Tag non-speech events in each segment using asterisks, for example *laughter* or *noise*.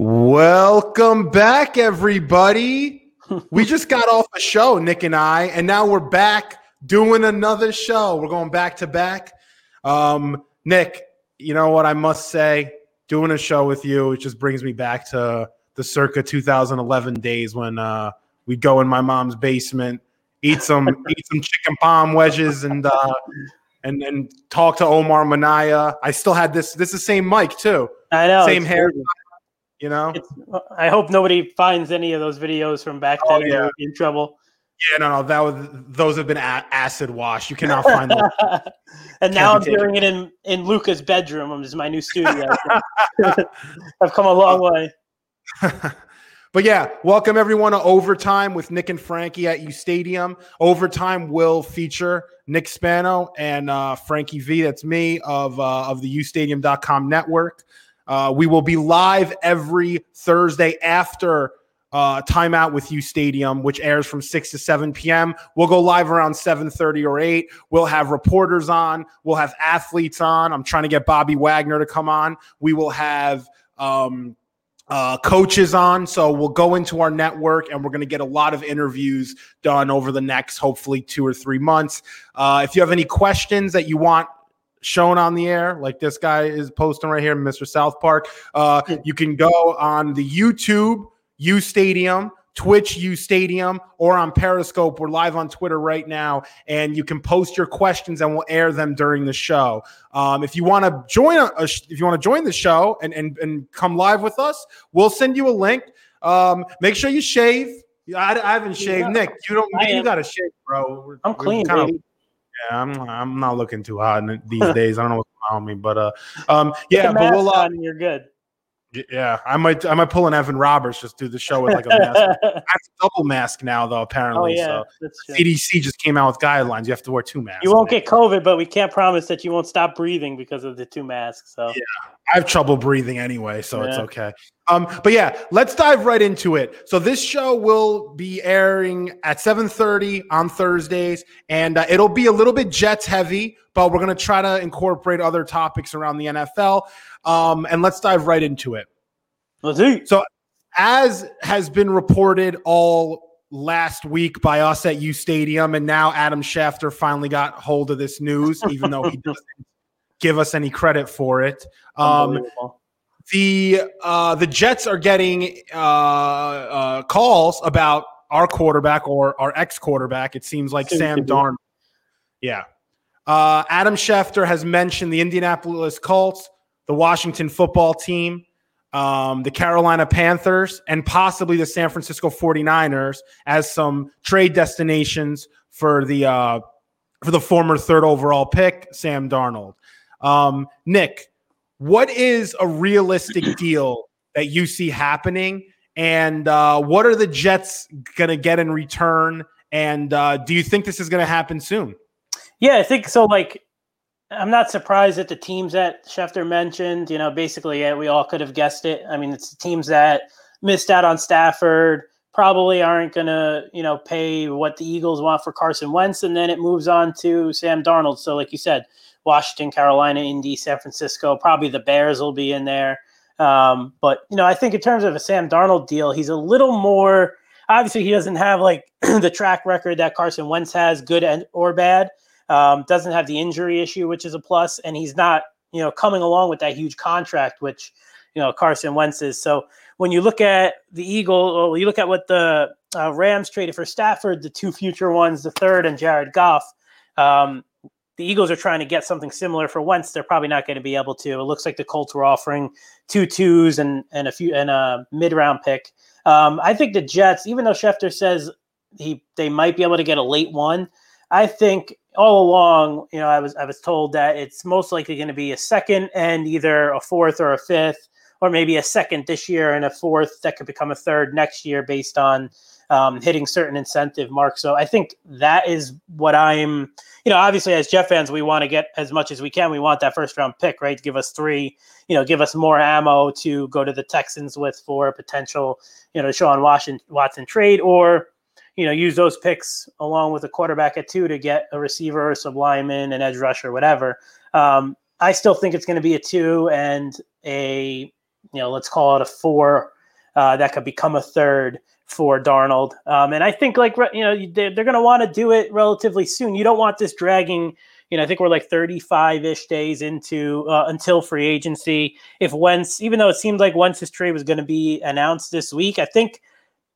Welcome back, everybody. *laughs* we just got off a show, Nick and I, and now we're back doing another show. We're going back to back. Um, Nick, you know what I must say? Doing a show with you, it just brings me back to the circa 2011 days when uh, we'd go in my mom's basement, eat some *laughs* eat some chicken palm wedges, and uh, and and talk to Omar Minaya. I still had this. This is the same mic too. I know. Same hair. You know. It's, I hope nobody finds any of those videos from back Oh, then. yeah. in trouble. Yeah, no, no. That was those have been acid washed. You cannot find them. *laughs* and now I'm doing it in in Luca's bedroom. This is my new studio. *laughs* I've come a long way. *laughs* but yeah, welcome everyone to Overtime with Nick and Frankie at U Stadium. Overtime will feature Nick Spano and uh, Frankie V. That's me of uh, of the UStadium.com network. Uh, we will be live every Thursday after uh, timeout with U Stadium, which airs from 6 to 7 p.m. We'll go live around 7:30 or 8. We'll have reporters on. We'll have athletes on. I'm trying to get Bobby Wagner to come on. We will have um, uh, coaches on. So we'll go into our network and we're going to get a lot of interviews done over the next, hopefully, two or three months. Uh, if you have any questions that you want shown on the air, like this guy is posting right here, Mr. South Park, uh, you can go on the YouTube, U Stadium. Twitch U Stadium or on Periscope. We're live on Twitter right now, and you can post your questions and we'll air them during the show. Um, if you want to join, a, if you want to join the show and, and and come live with us, we'll send you a link. Um, make sure you shave. I, I haven't shaved. Yeah. Nick, you don't. You got to shave, bro. We're- I'm clean, kinda-. Yeah, I'm. I'm not looking too hot in- *laughs* these days. I don't know what's on with me, but uh, um, yeah, but we'll. Uh, you're good. yeah, I might. I might pull an Evan Roberts just do the show with like a mask. *laughs* I have a double mask now, though. oh Apparently, yeah, so. CDC just came out with guidelines. You have to wear two masks. You won't get COVID, but we can't promise that you won't stop breathing because of the two masks. So Yeah. I have trouble breathing anyway, so it's okay. Um, but yeah, let's dive right into it. So this show will be airing at 7:30 on Thursdays, and uh, it'll be a little bit Jets heavy, but we're gonna try to incorporate other topics around the NFL. Um, and let's dive right into it. let's see. So as has been reported all last week by us at U Stadium, and now Adam Schefter finally got hold of this news, even though he *laughs* doesn't give us any credit for it. Um. The uh, the Jets are getting uh, uh, calls about our quarterback or our ex quarterback. It seems like Sam. Darnold. Yeah. Uh, Adam Schefter has mentioned the Indianapolis Colts, the Washington football team, um, the Carolina Panthers, and possibly the San Francisco 49ers as some trade destinations for the uh, for the former third overall pick, Sam Darnold. Um, Nick, what is a realistic *clears throat* deal that you see happening? And uh, what are the Jets going to get in return? And uh, do you think this is going to happen soon? Yeah, I think so. Like, I'm not surprised that the teams that Schefter mentioned, you know, basically, yeah, we all could have guessed it. I mean, it's the teams that missed out on Stafford, probably aren't going to, you know, pay what the Eagles want for Carson Wentz. And then it moves on to Sam Darnold. So, like you said, Washington, Carolina, Indy, San Francisco, probably the Bears will be in there. Um, but, you know, I think in terms of a Sam Darnold deal, he's a little more. Obviously, he doesn't have like *clears throat* the track record that Carson Wentz has, good and or bad. Um, doesn't have the injury issue, which is a plus, and he's not, you know, coming along with that huge contract, which you know Carson Wentz is. So when you look at the Eagle, or you look at what the uh, Rams traded for Stafford, the two future ones, the third and Jared Goff. Um, the Eagles are trying to get something similar for Wentz. They're probably not going to be able to. It looks like the Colts were offering two twos and and a few and a mid round pick. Um, I think the Jets, even though Schefter says he they might be able to get a late one, I think all along, you know, I was I was told that it's most likely going to be a second and either a fourth or a fifth, or maybe a second this year and a fourth that could become a third next year based on um, hitting certain incentive marks. So I think that is what I'm, you know, obviously as Jets fans, we want to get as much as we can. We want that first round pick, right? Give us three, you know, give us more ammo to go to the Texans with for a potential, you know, Sean Washington, Watson trade or, you know, use those picks along with a quarterback at two to get a receiver, some lineman, an edge rusher, whatever. Um, I still think it's going to be a two and a you know, let's call it a four uh, that could become a third for Darnold. Um, and I think like you know they're, they're going to want to do it relatively soon. You don't want this dragging. You know, I think we're like 35 ish days into uh, until free agency. If Wentz, even though it seemed like once Wentz's trade was going to be announced this week, I think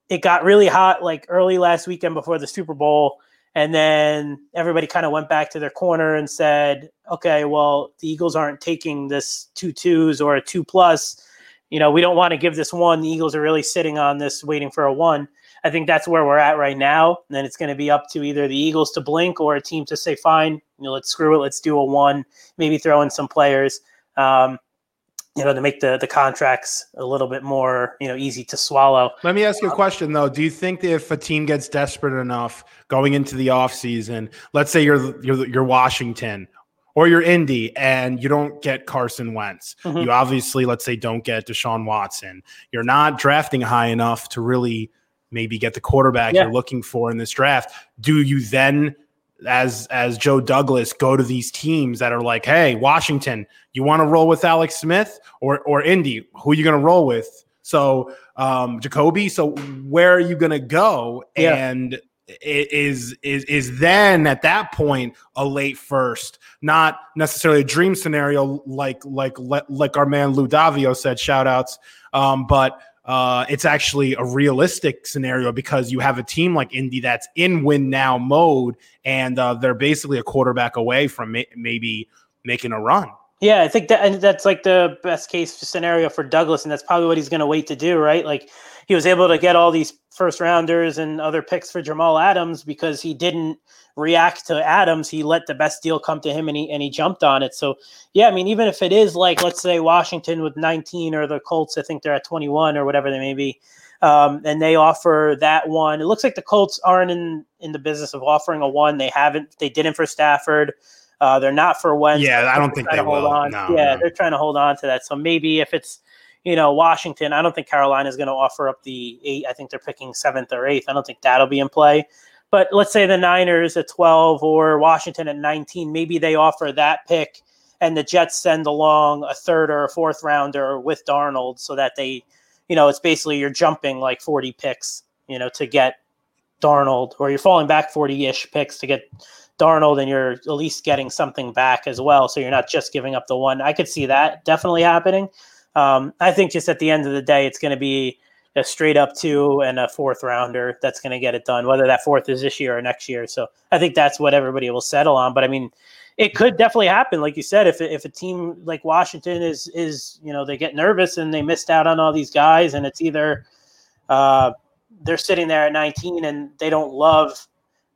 it got really hot like early last weekend before the Super Bowl. And then everybody kind of went back to their corner and said, okay, well, the Eagles aren't taking this two twos or a two plus you know, we don't want to give this one. The Eagles are really sitting on this, waiting for a one. I think that's where we're at right now. And then it's going to be up to either the Eagles to blink or a team to say, fine, you know, let's screw it. Let's do a one, maybe throw in some players, um, you know, to make the, the contracts a little bit more, you know, easy to swallow. Let me ask you a question though. Do you think if a team gets desperate enough going into the offseason, let's say you're, you're, you're Washington or you're Indy and you don't get Carson Wentz. Mm-hmm. You obviously, let's say, don't get Deshaun Watson. You're not drafting high enough to really maybe get the quarterback yeah. you're looking for in this draft. Do you then, as as Joe Douglas, go to these teams that are like, hey, Washington, you want to roll with Alex Smith or or Indy? Who are you going to roll with? So um Jacoby. So where are you going to go? Yeah. And is is is then at that point a late first, not necessarily a dream scenario like like like our man Lou Davio said. Shout outs, um, but uh, it's actually a realistic scenario because you have a team like Indy that's in win now mode, and uh, they're basically a quarterback away from may- maybe making a run. Yeah, I think that that's like the best case scenario for Douglas, and that's probably what he's going to wait to do, right? Like he was able to get all these first rounders and other picks for Jamal Adams because he didn't react to Adams. He let the best deal come to him and he and he jumped on it. So yeah, I mean, even if it is like let's say Washington with 19 or the Colts, I think they're at 21 or whatever they may be. Um, and they offer that one. It looks like the Colts aren't in in the business of offering a one. They haven't. They didn't for Stafford. Uh, they're not for Wentz. Yeah, I don't think they hold will. On. No, yeah, no. they're trying to hold on to that. So maybe if it's you know, Washington, I don't think Carolina is going to offer up the eight. I think they're picking seventh or eighth. I don't think that'll be in play. But let's say the Niners at 12 or Washington at 19, maybe they offer that pick and the Jets send along a third or a fourth rounder with Darnold so that they, you know, it's basically you're jumping like 40 picks, you know, to get Darnold or you're falling back 40 ish picks to get Darnold and you're at least getting something back as well. So you're not just giving up the one. I could see that definitely happening. Um, I think just at the end of the day, it's going to be a straight up two and a fourth rounder that's going to get it done, whether that fourth is this year or next year. So I think that's what everybody will settle on. But I mean, it could definitely happen, like you said, if if a team like Washington is is you know they get nervous and they missed out on all these guys, and it's either uh, they're sitting there at 19 and they don't love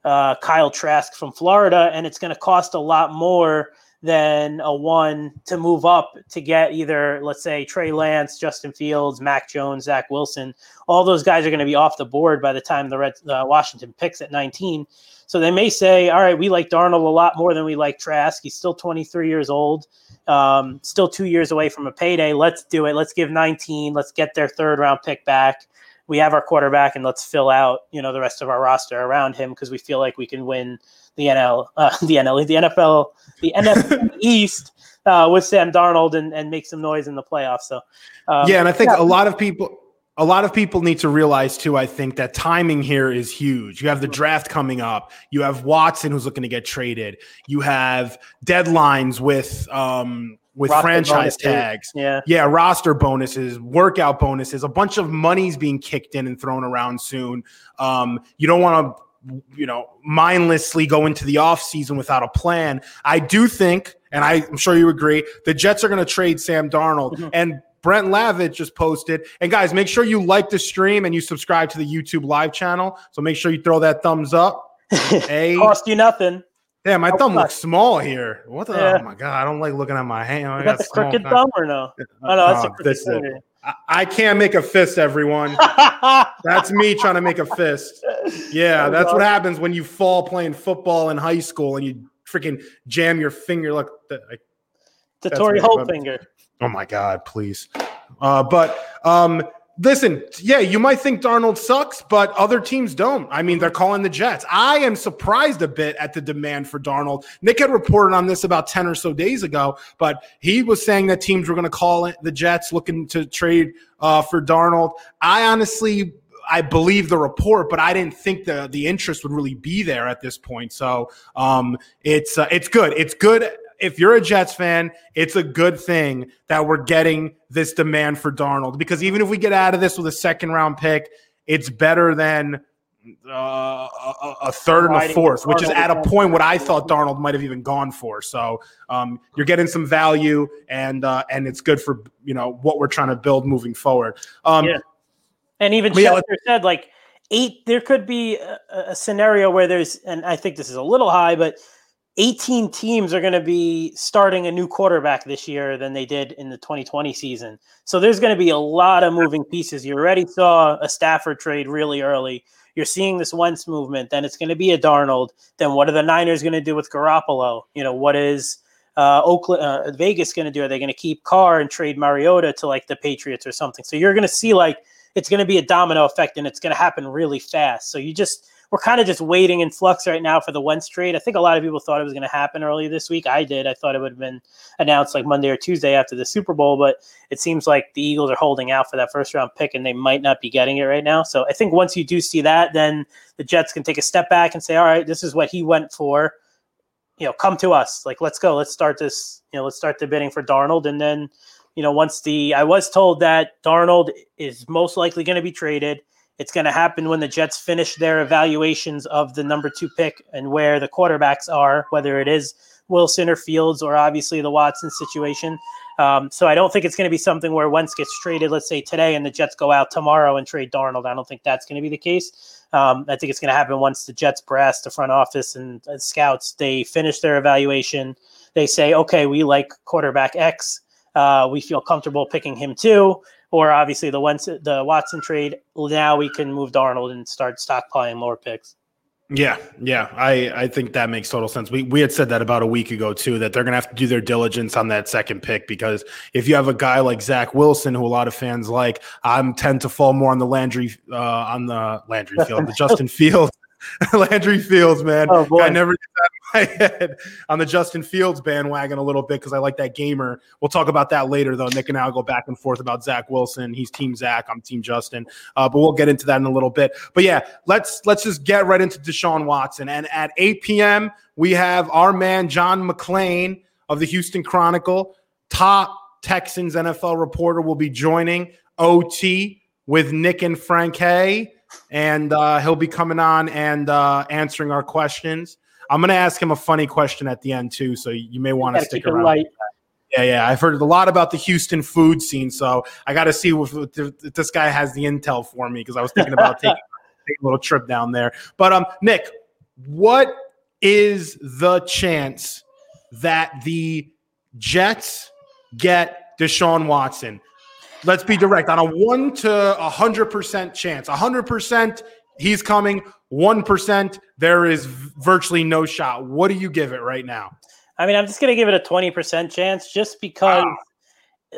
uh, Kyle Trask from Florida, and it's going to cost a lot more than a one to move up to get either, let's say, Trey Lance, Justin Fields, Mac Jones, Zach Wilson. All those guys are going to be off the board by the time the Red uh, Washington picks at 19. So they may say, all right, we like Darnold a lot more than we like Trask. He's still 23 years old, um, still two years away from a payday. Let's do it. Let's give 19. Let's get their third round pick back. We have our quarterback, and let's fill out, you know, the rest of our roster around him because we feel like we can win the NL, *laughs* uh, the NL, the NFL, the NFL East uh, with Sam Darnold and, and make some noise in the playoffs. So, um, yeah, and I think yeah. a lot of people, a lot of people need to realize too. I think that timing here is huge. You have the draft coming up. You have Watson who's looking to get traded. You have deadlines with um, with roster franchise bonuses. tags. Yeah. Yeah. Roster bonuses, workout bonuses, a bunch of money's being kicked in and thrown around soon. Um, you don't want to you know, mindlessly go into the offseason without a plan. I do think, and I'm sure you agree, the Jets are going to trade Sam Darnold. Mm-hmm. And Brent Lavich just posted. And guys, make sure you like the stream and you subscribe to the YouTube live channel. So make sure you throw that thumbs up. *laughs* A cost you nothing. Yeah, my thumb looks small here. What the? Yeah. Oh my god, I don't like looking at my hand. I got, got the crooked thumb or no? Oh no, that's oh, a crooked finger. I can't make a fist, everyone. *laughs* that's me trying to make a fist. Yeah, that's what happens when you fall playing football in high school and you freaking jam your finger. Look, the Torry Holt finger. Oh my God, please. Uh, but um, Listen, yeah, you might think Darnold sucks, but other teams don't. I mean, they're calling the Jets. I am surprised a bit at the demand for Darnold. Nick had reported on this about 10 or so days ago, but he was saying that teams were going to call the Jets looking to trade uh, for Darnold. I honestly I believe the report, but I didn't think the the interest would really be there at this point. So um, it's uh, it's good. It's good if you're a Jets fan, it's a good thing that we're getting this demand for Darnold because even if we get out of this with a second round pick, it's better than uh, a, a, third and a fourth, which is at a point what I thought Darnold might have even gone for. So um, you're getting some value, and uh, and it's good for you know what we're trying to build moving forward. Um, yeah. And even Schefter yeah, said like eight. There could be a, a scenario where there's, and I think this is a little high, but 18 teams are going to be starting a new quarterback this year than they did in the 2020 season. So there's going to be a lot of moving pieces. You already saw a Stafford trade really early. You're seeing this Wentz movement. Then it's going to be a Darnold. Then what are the Niners going to do with Garoppolo? You know, what is uh, Oakland, uh, Vegas going to do? Are they going to keep Carr and trade Mariota to like the Patriots or something? So you're going to see like it's going to be a domino effect and it's going to happen really fast. So you just we're kind of just waiting in flux right now for the Wentz trade. I think a lot of people thought it was going to happen early this week. I did. I thought it would have been announced like Monday or Tuesday after the Super Bowl, but it seems like the Eagles are holding out for that first round pick and they might not be getting it right now. So I think once you do see that, then the Jets can take a step back and say, all right, this is what he went for. You know, come to us. Like, let's go. Let's start this. You know, let's start the bidding for Darnold, and then, you know, once the I was told that Darnold is most likely going to be traded it's going to happen when the Jets finish their evaluations of the number two pick and where the quarterbacks are, whether it is Wilson or Fields or obviously the Watson situation. Um, so I don't think it's going to be something where Wentz gets traded, let's say today, and the Jets go out tomorrow and trade Darnold. I don't think that's going to be the case. Um, I think it's going to happen once the Jets brass, the front office, and, scouts they finish their evaluation. They say, okay, we like quarterback X. Uh, we feel comfortable picking him too or obviously the Wentz, the Watson trade. Now we can move Darnold and start stockpiling more picks. Yeah, yeah, I I think that makes total sense. We we had said that about a week ago too that they're gonna have to do their diligence on that second pick because if you have a guy like Zach Wilson, who a lot of fans like, I'm tend to fall more on the Landry uh, on the Landry field, the *laughs* Justin Fields *laughs* Landry Fields, man. Oh, I never did that in my *laughs* head on the Justin Fields bandwagon a little bit because I like that gamer. We'll talk about that later, though. Nick and I will go back and forth about Zach Wilson. He's Team Zach. I'm Team Justin. Uh, but we'll get into that in a little bit. But yeah, let's let's just get right into Deshaun Watson. And at 8 p.m., we have our man John McClain of the Houston Chronicle, top Texans NFL reporter, will be joining OT with Nick and Frankie and uh, he'll be coming on and uh, answering our questions. I'm going to ask him a funny question at the end too, so you may want to stick around. Yeah, yeah. I've heard a lot about the Houston food scene, so I got to see if, if, this guy has the intel for me because I was thinking about *laughs* taking, taking, a little trip down there. But um, Nick, what is the chance that the Jets get Deshaun Watson? Let's be direct on a one to a hundred percent chance. A hundred percent he's coming. One percent there is virtually no shot. What do you give it right now? I mean, I'm just gonna give it a twenty percent chance, just because wow.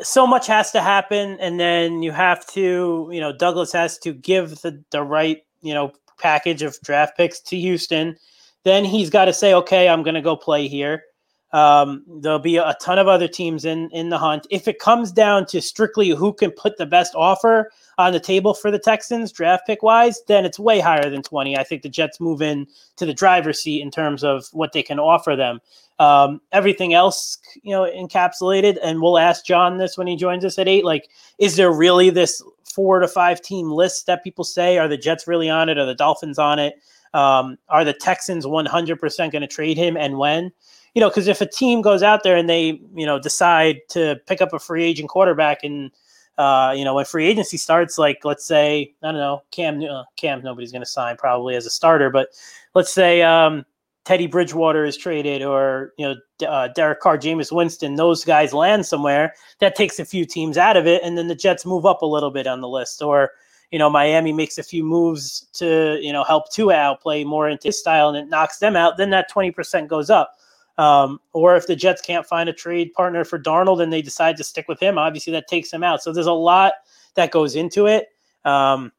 so much has to happen, and then you have to, you know, Douglas has to give the the right, you know, package of draft picks to Houston. Then he's got to say, okay, I'm gonna go play here. Um, there'll be a ton of other teams in in the hunt. If it comes down to strictly who can put the best offer on the table for the Texans, draft pick wise, then it's way higher than 20. I think the Jets move in to the driver's seat in terms of what they can offer them. Um, everything else, you know, encapsulated. And we'll ask John this when he joins us at eight. Like, is there really this four to five team list that people say? Are the Jets really on it? Are the Dolphins on it? Um, are the Texans 100% going to trade him and when? You know, because if a team goes out there and they, you know, decide to pick up a free agent quarterback and, uh, you know, when free agency starts, like let's say, I don't know, Cam, uh, Cam, nobody's going to sign probably as a starter, but let's say um, Teddy Bridgewater is traded or, you know, uh, Derek Carr, Jameis Winston, those guys land somewhere, that takes a few teams out of it. And then the Jets move up a little bit on the list. Or, you know, Miami makes a few moves to, you know, help Tua outplay more into his style and it knocks them out. Then that 20% goes up. Um, or if the Jets can't find a trade partner for Darnold and they decide to stick with him, obviously that takes him out. So there's a lot that goes into it. Um,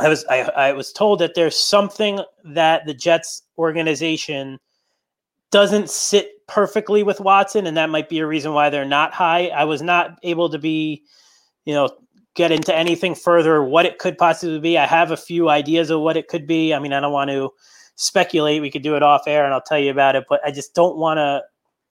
I was I, I was told that there's something that the Jets organization doesn't sit perfectly with Watson, and that might be a reason why they're not high. I was not able to be, you know, get into anything further what it could possibly be. I have a few ideas of what it could be. I mean, I don't want to speculate. We could do it off air, and I'll tell you about it. But I just don't want to,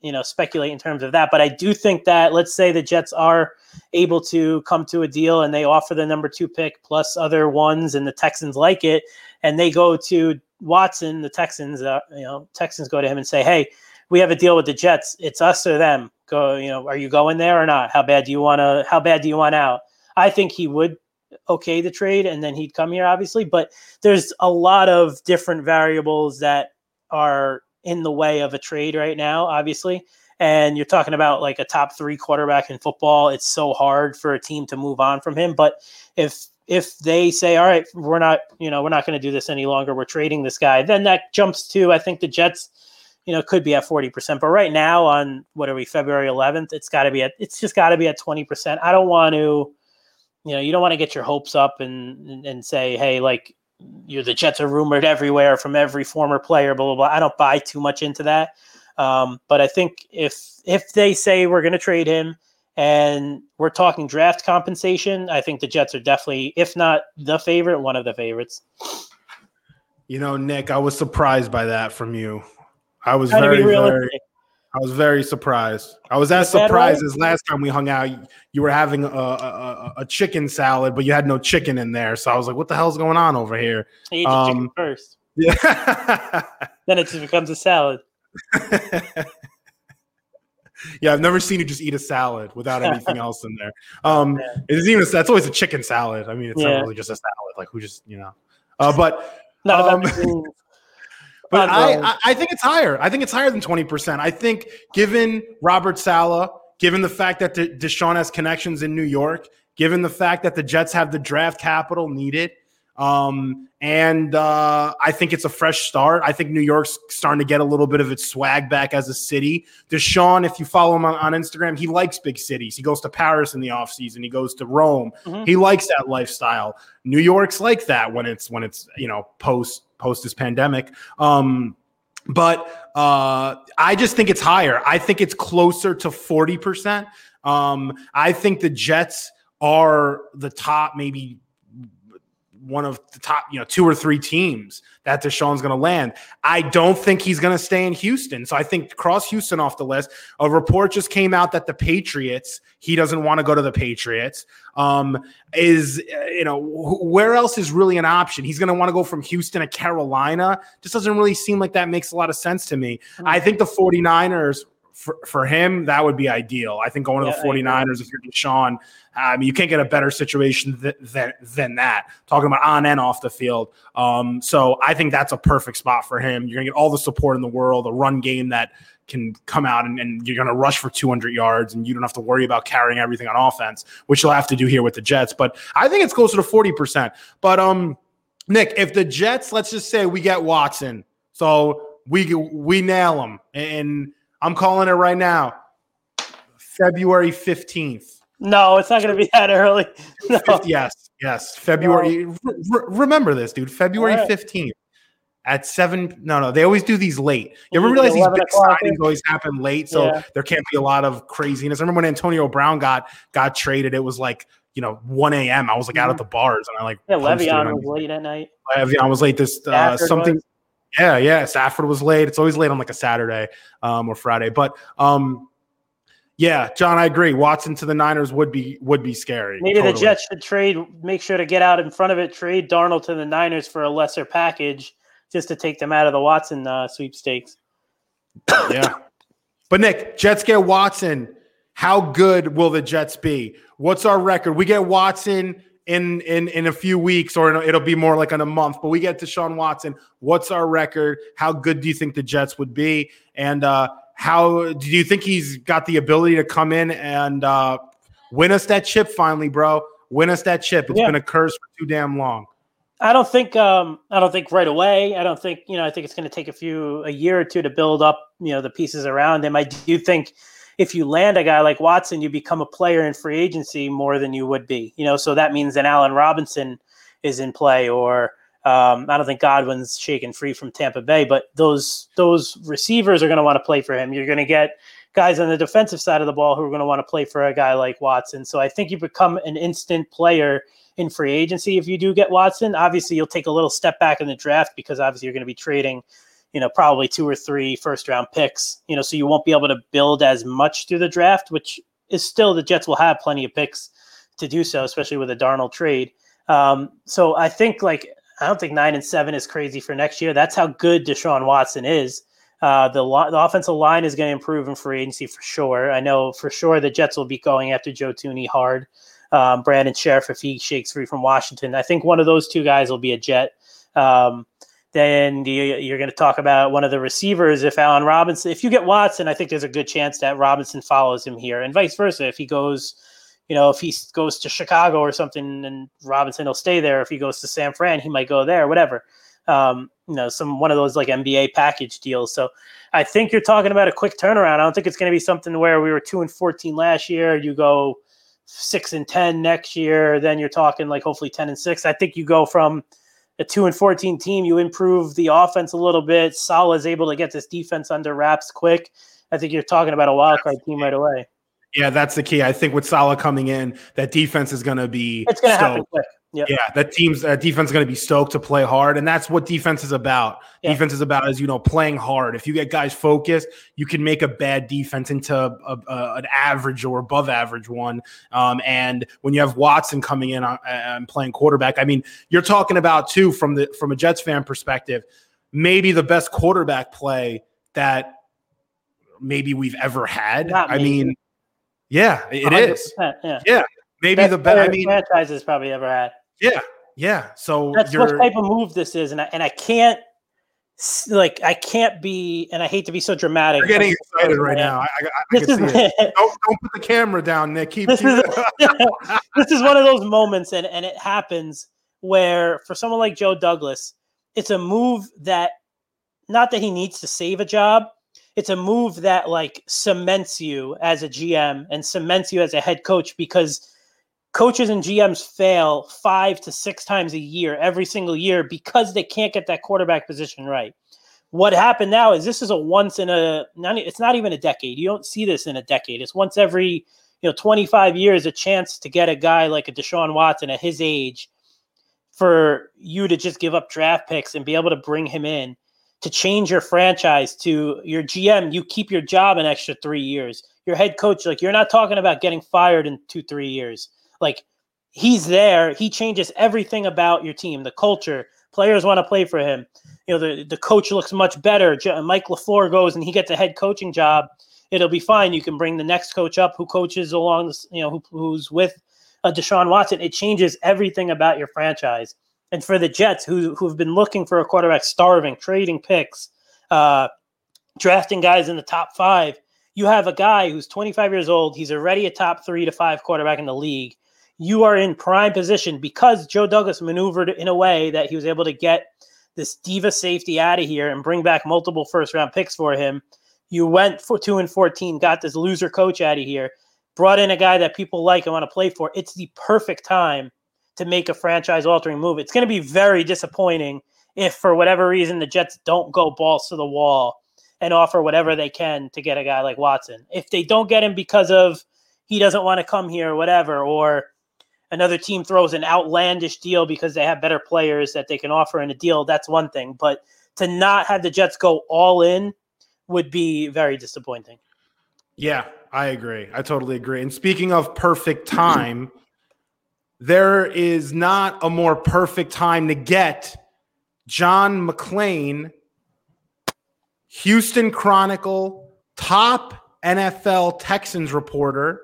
you know, speculate in terms of that. But I do think that let's say the Jets are able to come to a deal and they offer the number two pick plus other ones, and the Texans like it, and they go to Watson, the Texans, uh, you know, Texans go to him and say, "Hey, we have a deal with the Jets. It's us or them. Go, you know, are you going there or not? How bad do you want to? How bad do you want out?" I think he would okay the trade and then he'd come here, obviously. But there's a lot of different variables that are in the way of a trade right now, obviously. And you're talking about like a top three quarterback in football. It's so hard for a team to move on from him. But if if they say, all right, we're not, you know, we're not going to do this any longer, we're trading this guy, then that jumps to I think the Jets, you know, could be at 40%. But right now on what are we, February 11th, it's got to be at, it's just got to be at 20%. I don't want to, you know, you don't want to get your hopes up and, and, say, hey, like you're the Jets are rumored everywhere from every former player, blah blah blah. I don't buy too much into that. Um, but I think if if they say we're going to trade him and we're talking draft compensation, I think the Jets are definitely, if not the favorite, one of the favorites. You know, Nick, I was surprised by that from you. I was very, very, I was very surprised. I was as surprised as last time we hung out. You were having a, a, a, chicken salad, but you had no chicken in there. So I was like, "What the hell's going on over here?" I um, chicken first. Yeah. *laughs* then it just becomes a salad. *laughs* yeah, I've never seen you just eat a salad without anything *laughs* else in there. Um, yeah. It's even that's always a chicken salad. I mean, it's yeah. not really just a salad. Like who just you know, uh, but. Not um, but I, I think it's higher. I think it's higher than 20%. I think given Robert Saleh, given the fact that De- Deshaun has connections in New York, given the fact that the Jets have the draft capital needed, um, and uh, I think it's a fresh start. I think New York's starting to get a little bit of its swag back as a city. Deshaun, if you follow him on, on Instagram, he likes big cities. He goes to Paris in the offseason. He goes to Rome. Mm-hmm. He likes that lifestyle. New York's like that when it's when it's you know post post this pandemic. Um, but uh, I just think it's higher. I think it's closer to 40%. Um, I think the Jets are the top, maybe one of the top, you know, two or three teams that Deshaun's going to land. I don't think he's going to stay in Houston. So I think cross Houston off the list. A report just came out that the Patriots, he doesn't want to go to the Patriots. Um, is, you know, where else is really an option? He's going to want to go from Houston to Carolina. Just doesn't really seem like that makes a lot of sense to me. Mm-hmm. I think the 49ers for, for him, that would be ideal. I think going to yeah, the 49ers, if you're Deshaun, I mean, you can't get a better situation th- than, than that. Talking about on and off the field. Um, so I think that's a perfect spot for him. You're going to get all the support in the world, a run game that can come out and, and you're going to rush for 200 yards and you don't have to worry about carrying everything on offense, which you'll have to do here with the Jets. But I think it's closer to 40%. But, um, Nick, if the Jets, let's just say we get Watson, so we we nail them, and I'm calling it right now, February 15th. No, it's not going to be that early. *laughs* No. Yes, yes. February. No. Re- remember this, dude. February right. 15th at seven. No, no, they always do these late. You ever realize these big signings always happen late, so yeah. there can't be a lot of craziness. I remember when Antonio Brown got got traded, it was like you know 1 a.m. I was like out at mm-hmm. the bars, and I like yeah, Le'Veon was late at night. Le'Veon was late. This uh, something. Yeah, yeah. Stafford was late. It's always late on like a Saturday um, or Friday, but um, yeah, John, I agree. Watson to the Niners would be would be scary. Maybe totally. the Jets should trade, make sure to get out in front of it, trade Darnold to the Niners for a lesser package just to take them out of the Watson uh, sweepstakes. *coughs* yeah. But Nick, Jets get Watson. How good will the Jets be? What's our record? We get Watson in in in a few weeks, or it'll be more like in a month. But we get Deshaun Watson. What's our record? How good do you think the Jets would be? And uh, how do you think he's got the ability to come in and uh, win us that chip finally, bro? Win us that chip. It's yeah. been a curse for too damn long. I don't think um, I don't think right away. I don't think you know. I think it's going to take a few a year or two to build up you know the pieces around him. I do think if you land a guy like Watson, you become a player in free agency more than you would be. You know, so that means that Allen Robinson is in play, or um, I don't think Godwin's shaken free from Tampa Bay, but those those receivers are going to want to play for him. You're going to get guys on the defensive side of the ball who are going to want to play for a guy like Watson. So I think you become an instant player in free agency if you do get Watson. Obviously, you'll take a little step back in the draft because obviously you're going to be trading, you know, probably two or three first round picks, you know, so you won't be able to build as much through the draft, which is still the Jets will have plenty of picks to do so, especially with a Darnold trade. Um, so I think like I don't think nine and seven is crazy for next year. That's how good Deshaun Watson is. Uh, the, the offensive line is going to improve in free agency for sure. I know for sure the Jets will be going after Joe Thuney hard um, Brandon Scherff, if he shakes free from Washington. I think one of those two guys will be a Jet. Um, then you're going to talk about one of the receivers. If Allen Robinson, if you get Watson, I think there's a good chance that Robinson follows him here, and vice versa. If he goes, you know, if he goes to Chicago or something, and Robinson will stay there. If he goes to San Fran, he might go there. Whatever. Um, you know, some one of those like NBA package deals. So I think you're talking about a quick turnaround. I don't think it's going to be something where we were two and fourteen last year. You go six and ten next year, then you're talking like hopefully ten and six. I think you go from a two and fourteen team, you improve the offense a little bit. Saleh is able to get this defense under wraps quick. I think you're talking about a wild card team right away. Yeah, that's the key. I think with Saleh coming in, that defense is going to be. It's going to happen quick. Yep. Yeah, that team's uh, defense is going to be stoked to play hard, and that's what defense is about. Yep. Defense is about is you know playing hard. If you get guys focused, you can make a bad defense into a, a, an average or above average one. Um, and when you have Watson coming in uh, and playing quarterback, I mean, you're talking about too from the from a Jets fan perspective, maybe the best quarterback play that maybe we've ever had. I mean, yeah, it is. Yeah. yeah. Maybe best the best. I mean, franchises probably ever had. Yeah, yeah. So that's what type of move this is, and I and I can't like I can't be, and I hate to be so dramatic. You're getting excited right now. I, I, I this is, *laughs* don't, don't, put the camera down, Nick. Keep. This, is, *laughs* *laughs* this is one of those moments, and and it happens where for someone like Joe Douglas, it's a move that not that he needs to save a job. It's a move that like cements you as a GM and cements you as a head coach because coaches and GMs fail five to six times a year, every single year, because they can't get that quarterback position right. What happened now is this is a once in a, it's not even a decade. You don't see this in a decade. It's once every, you know, 25 years, a chance to get a guy like a Deshaun Watson at his age for you to just give up draft picks and be able to bring him in to change your franchise to your GM. You keep your job an extra three years. Your head coach, like you're not talking about getting fired in two, three years like he's there. He changes everything about your team, the culture. Players want to play for him. You know, the, the coach looks much better. Mike LaFleur goes and he gets a head coaching job. It'll be fine. You can bring the next coach up who coaches along, this, you know, who, who's with uh, Deshaun Watson. It changes everything about your franchise. And for the Jets, who who've been looking for a quarterback, starving, trading picks, uh, drafting guys in the top five, you have a guy who's 25 years old. He's already a top three to five quarterback in the league you are in prime position because Joe Douglas maneuvered in a way that he was able to get this diva safety out of here and bring back multiple first round picks for him. You went for two and 14, got this loser coach out of here, brought in a guy that people like and want to play for. It's the perfect time to make a franchise altering move. It's going to be very disappointing if, for whatever reason, the Jets don't go balls to the wall and offer whatever they can to get a guy like Watson. If they don't get him because of he doesn't want to come here or whatever, or another team throws an outlandish deal because they have better players that they can offer in a deal, that's one thing. But to not have the Jets go all in would be very disappointing. Yeah, I agree. I totally agree. And speaking of perfect time, there is not a more perfect time to get John McClain, Houston Chronicle, top NFL Texans reporter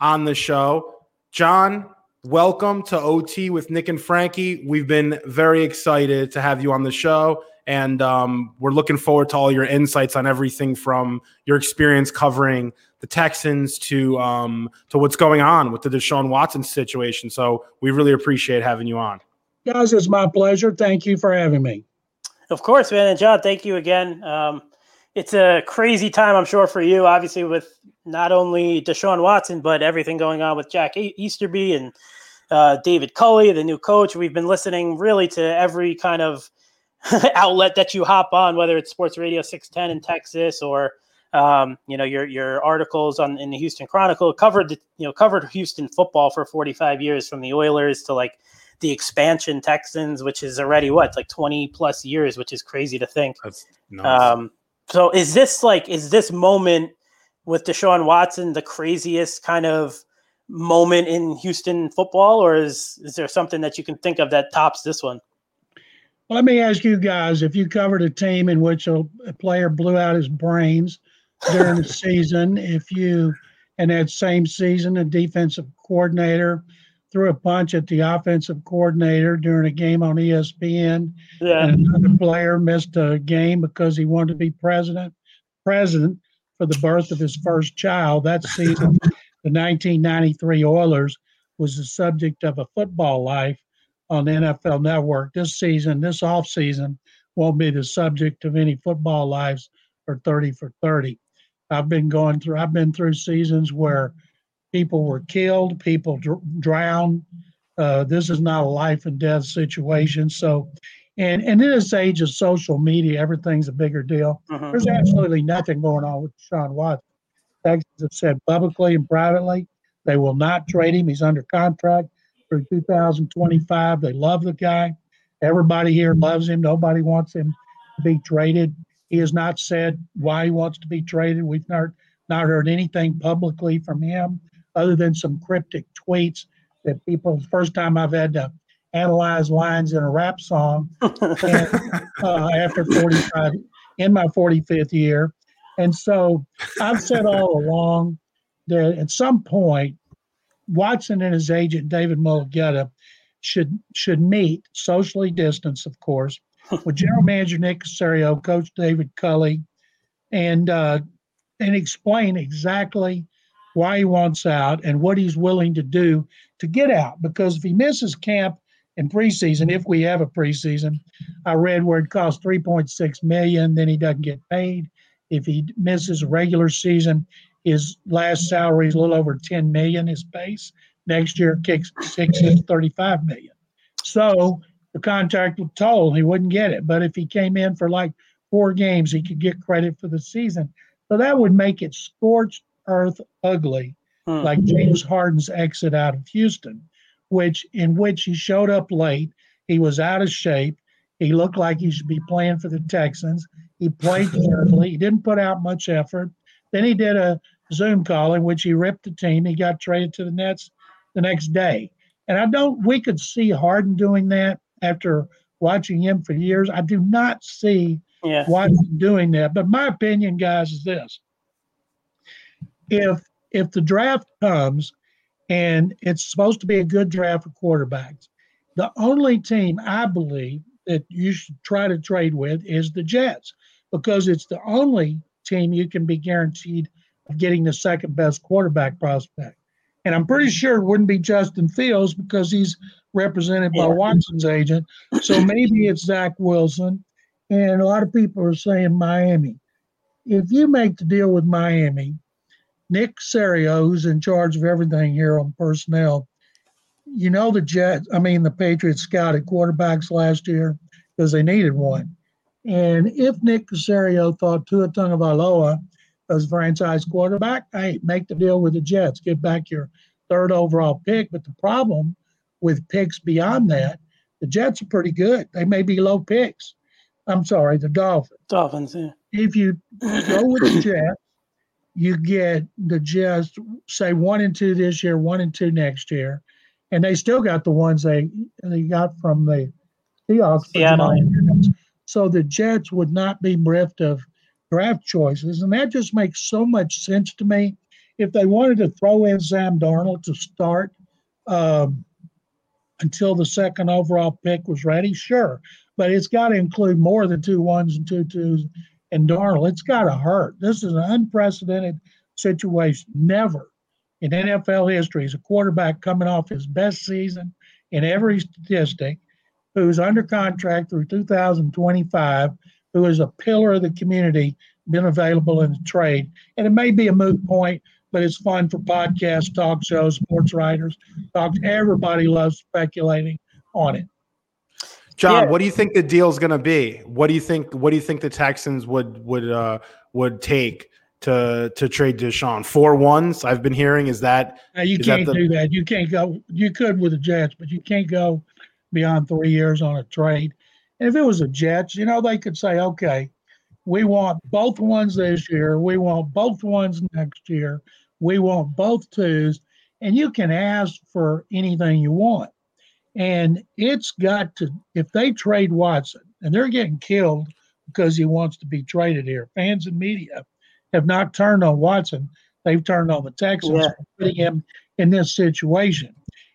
on the show. John, welcome to OT with Nick and Frankie. We've been very excited to have you on the show, and um, we're looking forward to all your insights on everything from your experience covering the Texans to um, to what's going on with the Deshaun Watson situation. So we really appreciate having you on. Guys, it's my pleasure. Thank you for having me. Of course, man. And John, thank you again. Um, it's a crazy time, I'm sure, for you, obviously, with not only Deshaun Watson, but everything going on with Jack Easterby and uh, David Culley, the new coach. We've been listening really to every kind of *laughs* outlet that you hop on, whether it's Sports Radio 610 in Texas or um, you know your your articles on in the Houston Chronicle covered you know covered Houston football for 45 years from the Oilers to like the expansion Texans, which is already what like 20 plus years, which is crazy to think. Um, so is this like is this moment with Deshaun Watson the craziest kind of moment in Houston football, or is is there something that you can think of that tops this one? Let me ask you guys: if you covered a team in which a, a player blew out his brains during the *laughs* season, if you and that same season a defensive coordinator threw a punch at the offensive coordinator during a game on ESPN, yeah. and another player missed a game because he wanted to be president president for the birth of his first child. That season, the 1993 Oilers was the subject of a football life on NFL Network. This season, this off season, won't be the subject of any football lives for 30 for 30. I've been going through. I've been through seasons where people were killed, people dr- drowned. Uh, this is not a life and death situation. So, and and in this age of social media, everything's a bigger deal. Mm-hmm. There's absolutely nothing going on with Sean Watson. Texans have said publicly and privately they will not trade him. He's under contract through 2025. They love the guy. Everybody here loves him. Nobody wants him to be traded. He has not said why he wants to be traded. We've not not heard anything publicly from him other than some cryptic tweets that people. First time I've had to analyze lines in a rap song *laughs* and, uh, after 45 in my 45th year. And so I've said all along that at some point, Watson and his agent David Mulugheta should should meet socially distanced, of course, with General Manager Nick Caserio, Coach David Culley and uh, and explain exactly why he wants out and what he's willing to do to get out. Because if he misses camp in preseason, if we have a preseason, I read where it costs 3.6 million, then he doesn't get paid. If he misses a regular season, his last salary is a little over 10 million, his base. Next year kicks six is 35 million. So the contract was told he wouldn't get it. But if he came in for like four games, he could get credit for the season. So that would make it scorched earth ugly, hmm. like James Harden's exit out of Houston, which in which he showed up late. He was out of shape. He looked like he should be playing for the Texans. He played *laughs* terribly. He didn't put out much effort. Then he did a Zoom call in which he ripped the team. He got traded to the Nets the next day. And I don't, we could see Harden doing that after watching him for years. I do not see yeah. Watson doing that. But my opinion, guys, is this if if the draft comes and it's supposed to be a good draft for quarterbacks, the only team I believe that you should try to trade with is the Jets because it's the only team you can be guaranteed of getting the second best quarterback prospect. And I'm pretty sure it wouldn't be Justin Fields because he's represented by Watson's agent. So maybe it's Zach Wilson. And a lot of people are saying Miami. If you make the deal with Miami, Nick Caserio, who's in charge of everything here on personnel, you know the Jets, I mean the Patriots scouted quarterbacks last year because they needed one. And if Nick Caserio thought Tua Tagovailoa was a franchise quarterback, hey, make the deal with the Jets, get back your third overall pick. But the problem with picks beyond that, the Jets are pretty good. They may be low picks. I'm sorry, the Dolphins. Dolphins, yeah. If you go with the *clears throat* Jets, you get the Jets say one and two this year, one and two next year, and they still got the ones they they got from the Seahawks. So the Jets would not be bereft of draft choices, and that just makes so much sense to me. If they wanted to throw in Sam Darnold to start um, until the second overall pick was ready, sure, but it's got to include more than two ones and two twos and Darnold. It's got to hurt. This is an unprecedented situation. Never in NFL history is a quarterback coming off his best season in every statistic, who's under contract through 2025, who is a pillar of the community, been available in the trade. And it may be a moot point but it's fun for podcasts, talk shows, sports writers. Talk. Everybody loves speculating on it. John, yeah. what do you think the deal is going to be? What do you think? What do you think the Texans would would uh, would take to to trade Deshaun? Four ones. I've been hearing. Is that you is can't that the, do that? You can't go. You could with the Jets, but you can't go beyond three years on a trade. And if it was the Jets, you know, they could say, okay, we want both ones this year. We want both ones next year. We want both twos. And you can ask for anything you want. And it's got to, if they trade Watson and they're getting killed because he wants to be traded here, fans and media have not turned on Watson. They've turned on the Texans yeah. for putting him in this situation.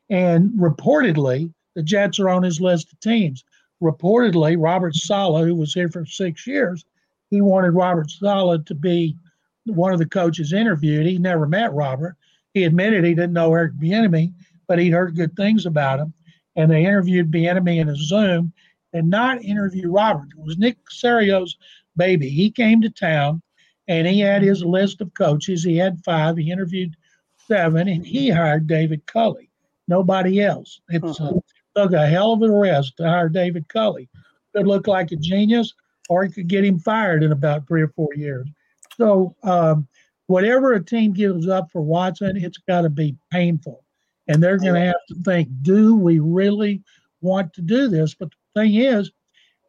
And reportedly, the Jets are on his list of teams. Reportedly, Robert Saleh, who was here for six years, he wanted Robert Saleh to be one of the coaches interviewed. He never met Robert. He admitted he didn't know Eric Bieniemy, but he'd heard good things about him and they interviewed Bieniemy in a Zoom and not interview Robert. It was Nick Caserio's baby. He came to town and he had his list of coaches. He had five. He interviewed seven, and he hired David Culley. Nobody else. It uh, took a hell of a risk to hire David Culley. Could look like a genius, or he could get him fired in about three or four years. So, um, whatever a team gives up for Watson, it's got to be painful and they're going to have to think, do we really want to do this? But the thing is,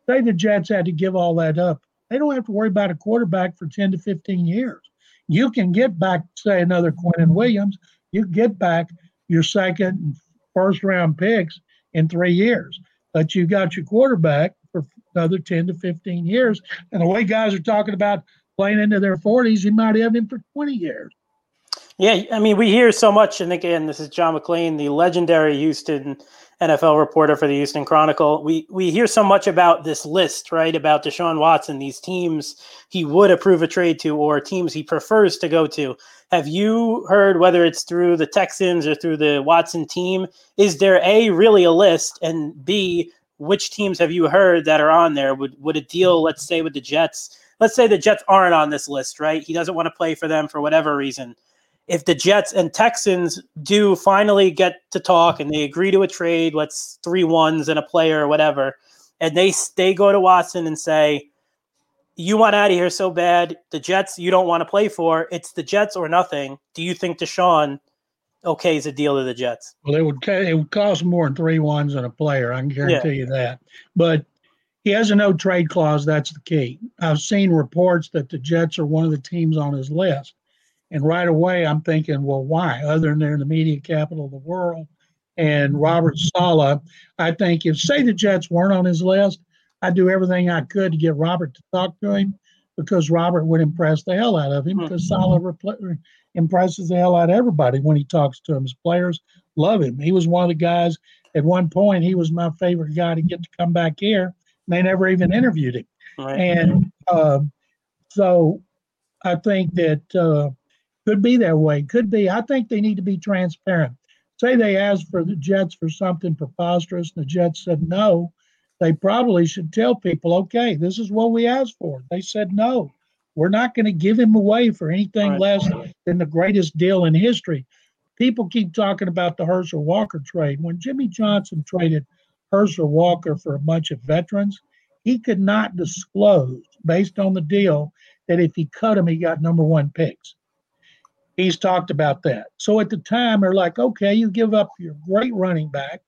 say the Jets had to give all that up, they don't have to worry about a quarterback for 10 to 15 years. You can get back, say, another Quinnen Williams. You get back your second and first round picks in three years, but you got your quarterback for another 10 to 15 years. And the way guys are talking about playing into their 40s, you might have him for 20 years. Yeah, I mean, we hear so much, and again, this is John McClain, the legendary Houston NFL reporter for the Houston Chronicle. We we hear so much about this list, right? About Deshaun Watson, these teams he would approve a trade to, or teams he prefers to go to. Have you heard whether it's through the Texans or through the Watson team? Is there a really a list, and b which teams have you heard that are on there? Would would a deal, let's say, with the Jets? Let's say the Jets aren't on this list, right? He doesn't want to play for them for whatever reason if the Jets and Texans do finally get to talk and they agree to a trade, let's three ones and a player or whatever, and they they go to Watson and say, "You want out of here so bad, the Jets you don't want to play for. It's the Jets or nothing." Do you think Deshaun okay is a deal to the Jets? Well, it would it would cost more than three ones and a player. I can guarantee yeah. you that. But he has a no trade clause. That's the key. I've seen reports that the Jets are one of the teams on his list. And right away, I'm thinking, well, why? Other than they're in the media capital of the world. And Robert Saleh, I think if, say, the Jets weren't on his list, I'd do everything I could to get Robert to talk to him because Robert would impress the hell out of him because mm-hmm. Saleh repl- impresses the hell out of everybody when he talks to him. His players love him. He was one of the guys at one point, he was my favorite guy to get to come back here. And they never even interviewed him. Right. And uh, so I think that uh, could be that way. Could be. I think they need to be transparent. Say they asked for the Jets for something preposterous and the Jets said no. They probably should tell people, okay, this is what we asked for. They said no. We're not going to give him away for anything right. less than the greatest deal in history. People keep talking about the Herschel Walker trade. When Jimmy Johnson traded Herschel Walker for a bunch of veterans, he could not disclose, based on the deal, that if he cut him, he got number one picks. He's talked about that. So at the time, they're like, okay, you give up your great running back,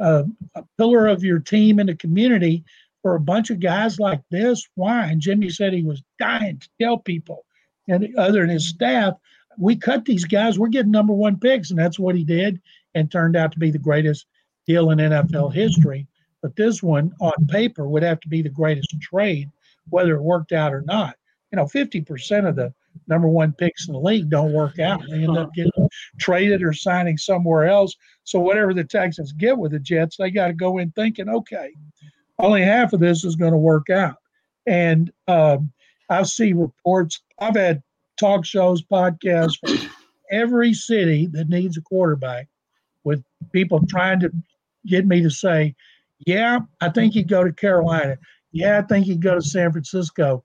uh, a pillar of your team in the community for a bunch of guys like this. Why? And Jimmy said he was dying to tell people and other than his staff, we cut these guys, we're getting number one picks. And that's what he did and turned out to be the greatest deal in NFL history. But this one on paper would have to be the greatest trade, whether it worked out or not. You know, 50% of the number one picks in the league don't work out. They end up getting traded or signing somewhere else. So whatever the Texans get with the Jets, they got to go in thinking, okay, only half of this is going to work out. And um, I see reports. I've had talk shows, podcasts from every city that needs a quarterback, with people trying to get me to say, "Yeah, I think he'd go to Carolina. Yeah, I think he'd go to San Francisco."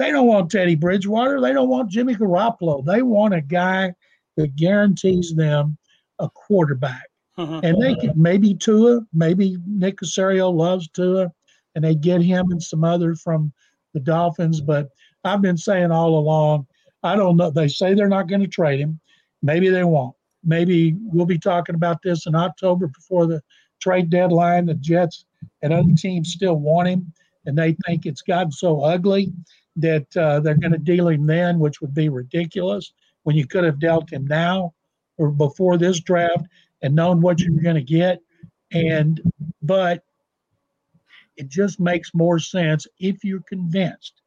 They don't want Teddy Bridgewater. They don't want Jimmy Garoppolo. They want a guy that guarantees them a quarterback. Mm-hmm. And they could maybe Tua, maybe Nick Caserio loves Tua, and they get him and some others from the Dolphins. But I've been saying all along, I don't know. They say they're not going to trade him. Maybe they won't. Maybe we'll be talking about this in October before the trade deadline. The Jets and other teams still want him, and they think it's gotten so ugly that uh, they're going to deal him then, which would be ridiculous when you could have dealt him now or before this draft and known what you were going to get. And, but it just makes more sense if you're convinced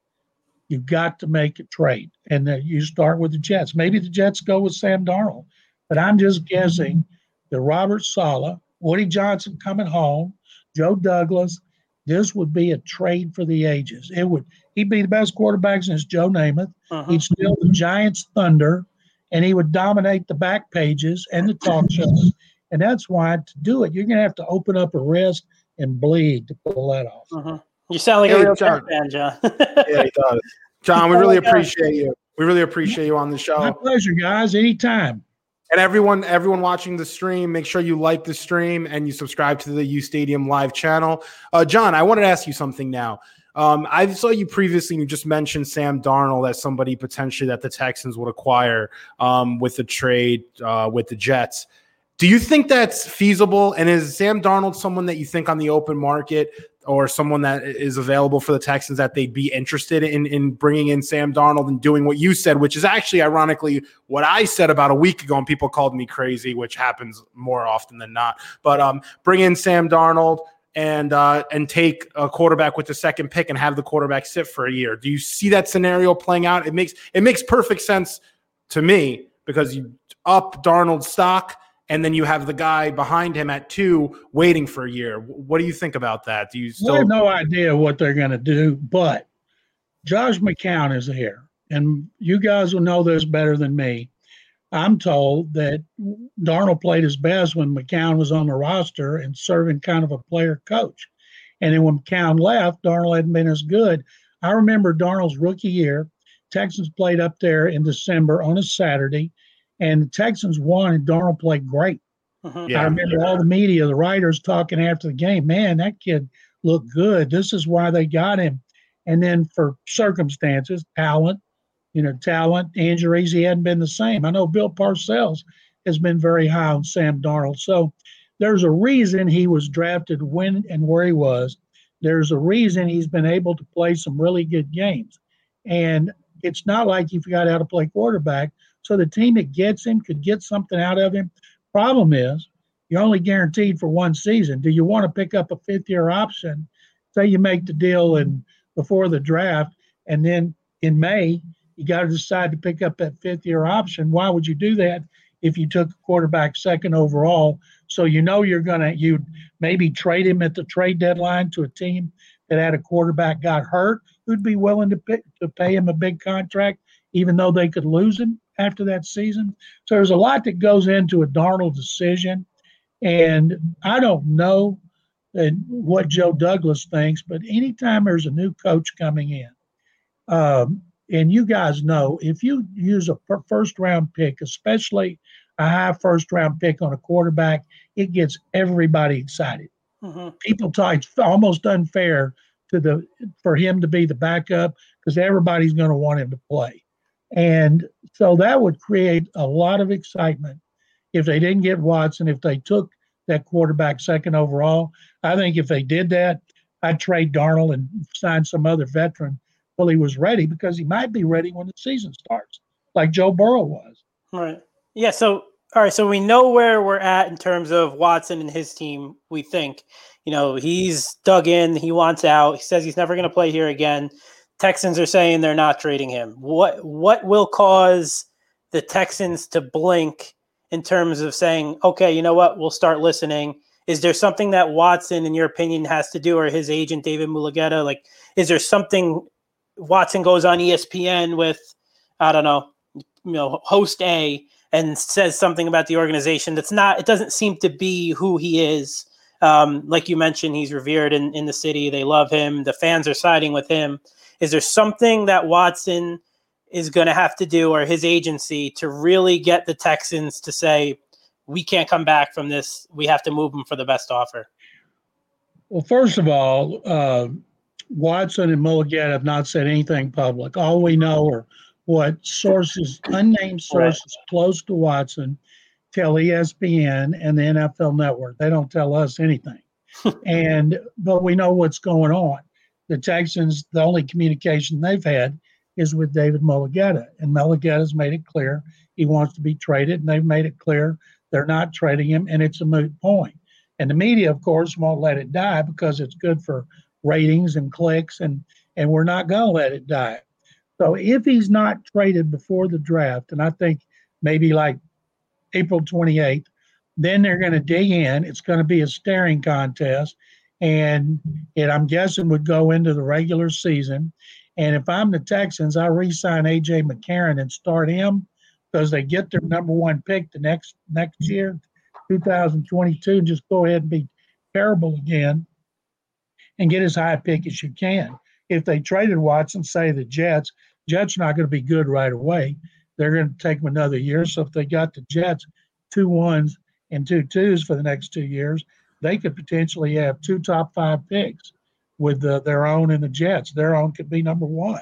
you've got to make a trade and that you start with the Jets. Maybe the Jets go with Sam Darnold, but I'm just guessing that Robert Saleh, Woody Johnson coming home, Joe Douglas, this would be a trade for the ages. It would he'd be the best quarterback since Joe Namath. Uh-huh. He'd steal the Giants' thunder, and he would dominate the back pages and the talk shows. And that's why to do it, you're going to have to open up a wrist and bleed to pull that off. Uh-huh. You sound like hey, a real John. fan, John. yeah, he does. *laughs* John, we really appreciate you. We really appreciate you on the show. My pleasure, guys. Anytime. And everyone, everyone watching the stream, make sure you like the stream and you subscribe to the U Stadium live channel. Uh, John, I wanted to ask you something now. Um, I saw you previously. You just mentioned Sam Darnold as somebody potentially that the Texans would acquire um, with the trade uh, with the Jets. Do you think that's feasible? And is Sam Darnold someone that you think on the open market or someone that is available for the Texans that they'd be interested in in bringing in Sam Darnold and doing what you said, which is actually ironically what I said about a week ago, and people called me crazy, which happens more often than not. But um, bring in Sam Darnold and uh, and take a quarterback with the second pick and have the quarterback sit for a year. Do you see that scenario playing out? It makes it makes perfect sense to me because you up Darnold's stock and then you have the guy behind him at two waiting for a year. What do you think about that? Do you still I have no idea what they're going to do, but Josh McCown is here, and you guys will know this better than me. I'm told that Darnold played his best when McCown was on the roster and serving kind of a player coach. And then when McCown left, Darnold hadn't been as good. I remember Darnold's rookie year. Texans played up there in December on a Saturday and the Texans won, and Darnold played great. Uh-huh. Yeah. I remember all the media, the writers talking after the game. Man, that kid looked good. This is why they got him. And then for circumstances, talent, you know, talent, injuries, he hadn't been the same. I know Bill Parcells has been very high on Sam Darnold. So there's a reason he was drafted when and where he was. There's a reason he's been able to play some really good games. And it's not like he forgot how to play quarterback. So the team that gets him could get something out of him. Problem is, you're only guaranteed for one season. Do you want to pick up a fifth year option? Say you make the deal in before the draft, and then in May you got to decide to pick up that fifth year option. Why would you do that if you took a quarterback second overall? So you know you're gonna you maybe trade him at the trade deadline to a team that had a quarterback got hurt who'd be willing to pick, to pay him a big contract even though they could lose him after that season. So there's a lot that goes into a Darnold decision. And I don't know what Joe Douglas thinks, but anytime there's a new coach coming in, um, and you guys know, if you use a first round pick, especially a high first round pick on a quarterback, it gets everybody excited. Mm-hmm. People talk it's almost unfair to the for him to be the backup because everybody's going to want him to play. And so that would create a lot of excitement if they didn't get Watson, if they took that quarterback second overall. I think if they did that, I'd trade Darnold and sign some other veteran till he was ready because he might be ready when the season starts, like Joe Burrow was. Right. Yeah. So, all right. So we know where we're at in terms of Watson and his team. We think, you know, he's dug in, he wants out. He says he's never going to play here again. Texans are saying they're not trading him. What what will cause the Texans to blink in terms of saying, okay, you know what, we'll start listening? Is there something that Watson, in your opinion, has to do, or his agent David Mulugheta? Like, is there something Watson goes on ESPN with, I don't know, you know, host A and says something about the organization that's not, it doesn't seem to be who he is. Um, like you mentioned, he's revered in, in the city. They love him. The fans are siding with him. Is there something that Watson is going to have to do, or his agency, to really get the Texans to say, we can't come back from this. We have to move him for the best offer? Well, first of all, uh, Watson and Mulugheta have not said anything public. All we know are what sources, unnamed sources close to Watson, tell ESPN and the NFL Network. They don't tell us anything. *laughs* and but we know what's going on. The Texans, the only communication they've had is with David Mulugheta, and Mulugheta's made it clear he wants to be traded, and they've made it clear they're not trading him, and it's a moot point. And the media, of course, won't let it die because it's good for ratings and clicks, and and we're not going to let it die. So if he's not traded before the draft, and I think maybe like April 28th, then they're going to dig in. It's going to be a staring contest, and it I'm guessing would go into the regular season. And if I'm the Texans, I re-sign AJ McCarron and start him because they get their number one pick the next next year, 2022, and just go ahead and be terrible again and get as high a pick as you can. If they traded Watson, say the Jets, Jets not going to be good right away. They're going to take them another year. So if they got the Jets two ones and two twos for the next two years, they could potentially have two top five picks with the, their own and the Jets. Their own could be number one,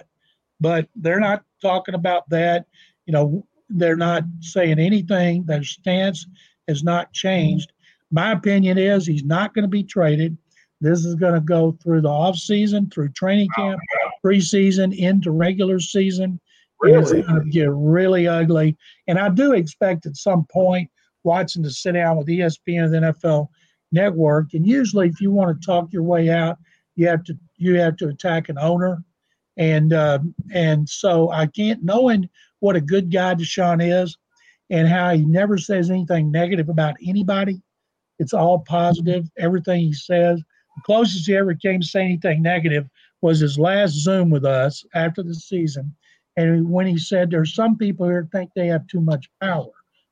but they're not talking about that. You know, they're not saying anything. Their stance has not changed. My opinion is he's not going to be traded. This is going to go through the off season, through training camp, preseason, into regular season. Really? It's going to get really ugly. And I do expect at some point Watson to sit down with ESPN and the NFL Network. And usually, if you want to talk your way out, you have to you have to attack an owner. And uh, and so I can't knowing what a good guy Deshaun is, and how he never says anything negative about anybody. It's all positive. Everything he says the closest he ever came to saying anything negative was his last Zoom with us after the season. And when he said, There's some people here think they have too much power.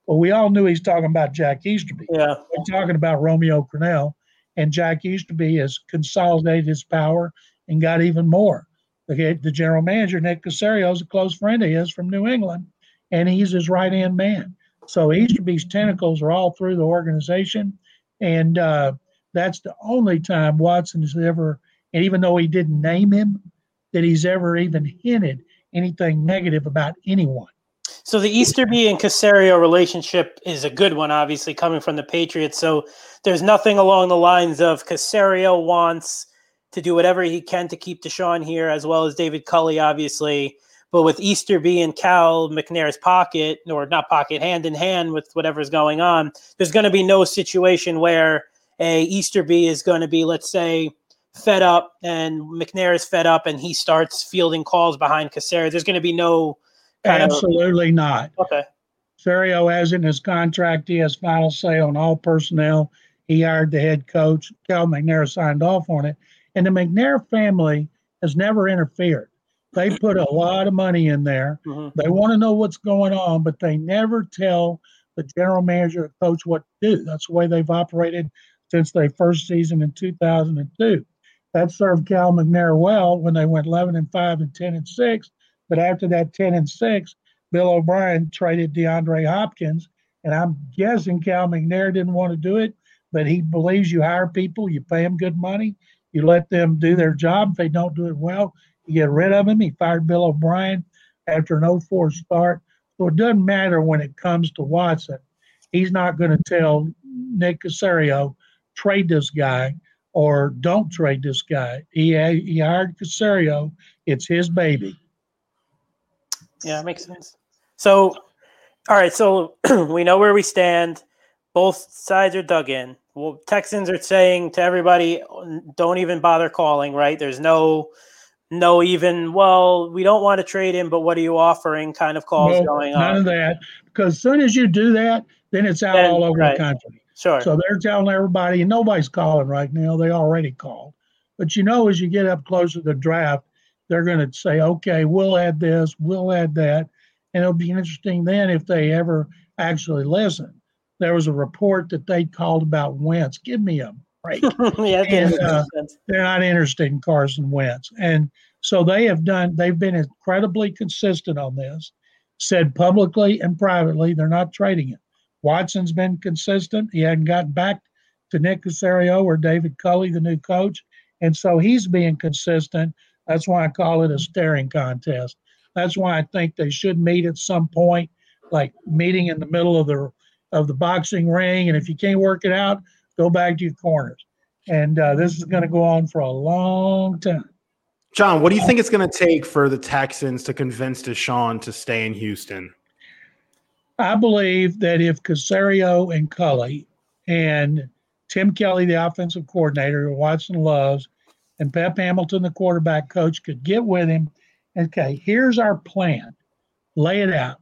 Well, we all knew he's talking about Jack Easterby. Yeah. We're talking about Romeo Crennel. And Jack Easterby has consolidated his power and got even more. The, the general manager, Nick Caserio, is a close friend of his from New England, and he's his right hand man. So Easterby's tentacles are all through the organization. And uh, that's the only time Watson has ever, and even though he didn't name him, that he's ever even hinted anything negative about anyone. So the Easterby and Caserio relationship is a good one, obviously coming from the Patriots. So there's nothing along the lines of Caserio wants to do whatever he can to keep Deshaun here, as well as David Culley, obviously. But with Easterby and Cal McNair's pocket, or not pocket, hand in hand with whatever's going on, there's going to be no situation where a Easterby is going to be, let's say, fed up and McNair is fed up and he starts fielding calls behind Caserio, there's going to be no absolutely not. Okay. Caserio has in his contract, he has final say on all personnel. He hired the head coach. Cal McNair signed off on it. And the McNair family has never interfered. They put a lot of money in there. Mm-hmm. They want to know what's going on, but they never tell the general manager or coach what to do. That's the way they've operated since their first season in 2002. That served Cal McNair well when they went 11 and 5 and 10 and 6. But after that 10 and 6, Bill O'Brien traded DeAndre Hopkins. And I'm guessing Cal McNair didn't want to do it, but he believes you hire people, you pay them good money, you let them do their job. If they don't do it well, you get rid of them. He fired Bill O'Brien after an 04 start. So it doesn't matter when it comes to Watson. He's not going to tell Nick Caserio trade this guy or don't trade this guy. He he hired Caserio. It's his baby. Yeah, makes sense. So, all right. So *clears throat* we know where we stand. Both sides are dug in. Well, Texans are saying to everybody, don't even bother calling. Right? There's no, no even. Well, we don't want to trade him, but what are you offering? Kind of calls no, going on. None of that. Because as soon as you do that, then it's out then, all over right. the country. Sure. So they're telling everybody, and nobody's calling right now. They already called. But you know, as you get up closer to the draft, they're going to say, okay, we'll add this, we'll add that. And it'll be interesting then if they ever actually listen. There was a report that they called about Wentz. Give me a break. *laughs* yeah, and, uh, they're not interested in Carson Wentz. And So they have done, they've been incredibly consistent on this, said publicly and privately they're not trading it. Watson's been consistent. He hadn't gotten back to Nick Caserio or David Culley, the new coach. And so he's being consistent. That's why I call it a staring contest. That's why I think they should meet at some point, like meeting in the middle of the of the boxing ring. And if you can't work it out, go back to your corners. And uh, this is going to go on for a long time. John, what do you think it's going to take for the Texans to convince Deshaun to stay in Houston? I believe that if Caserio and Culley and Tim Kelly, the offensive coordinator, who Watson loves, and Pep Hamilton, the quarterback coach, could get with him. Okay, here's our plan. Lay it out.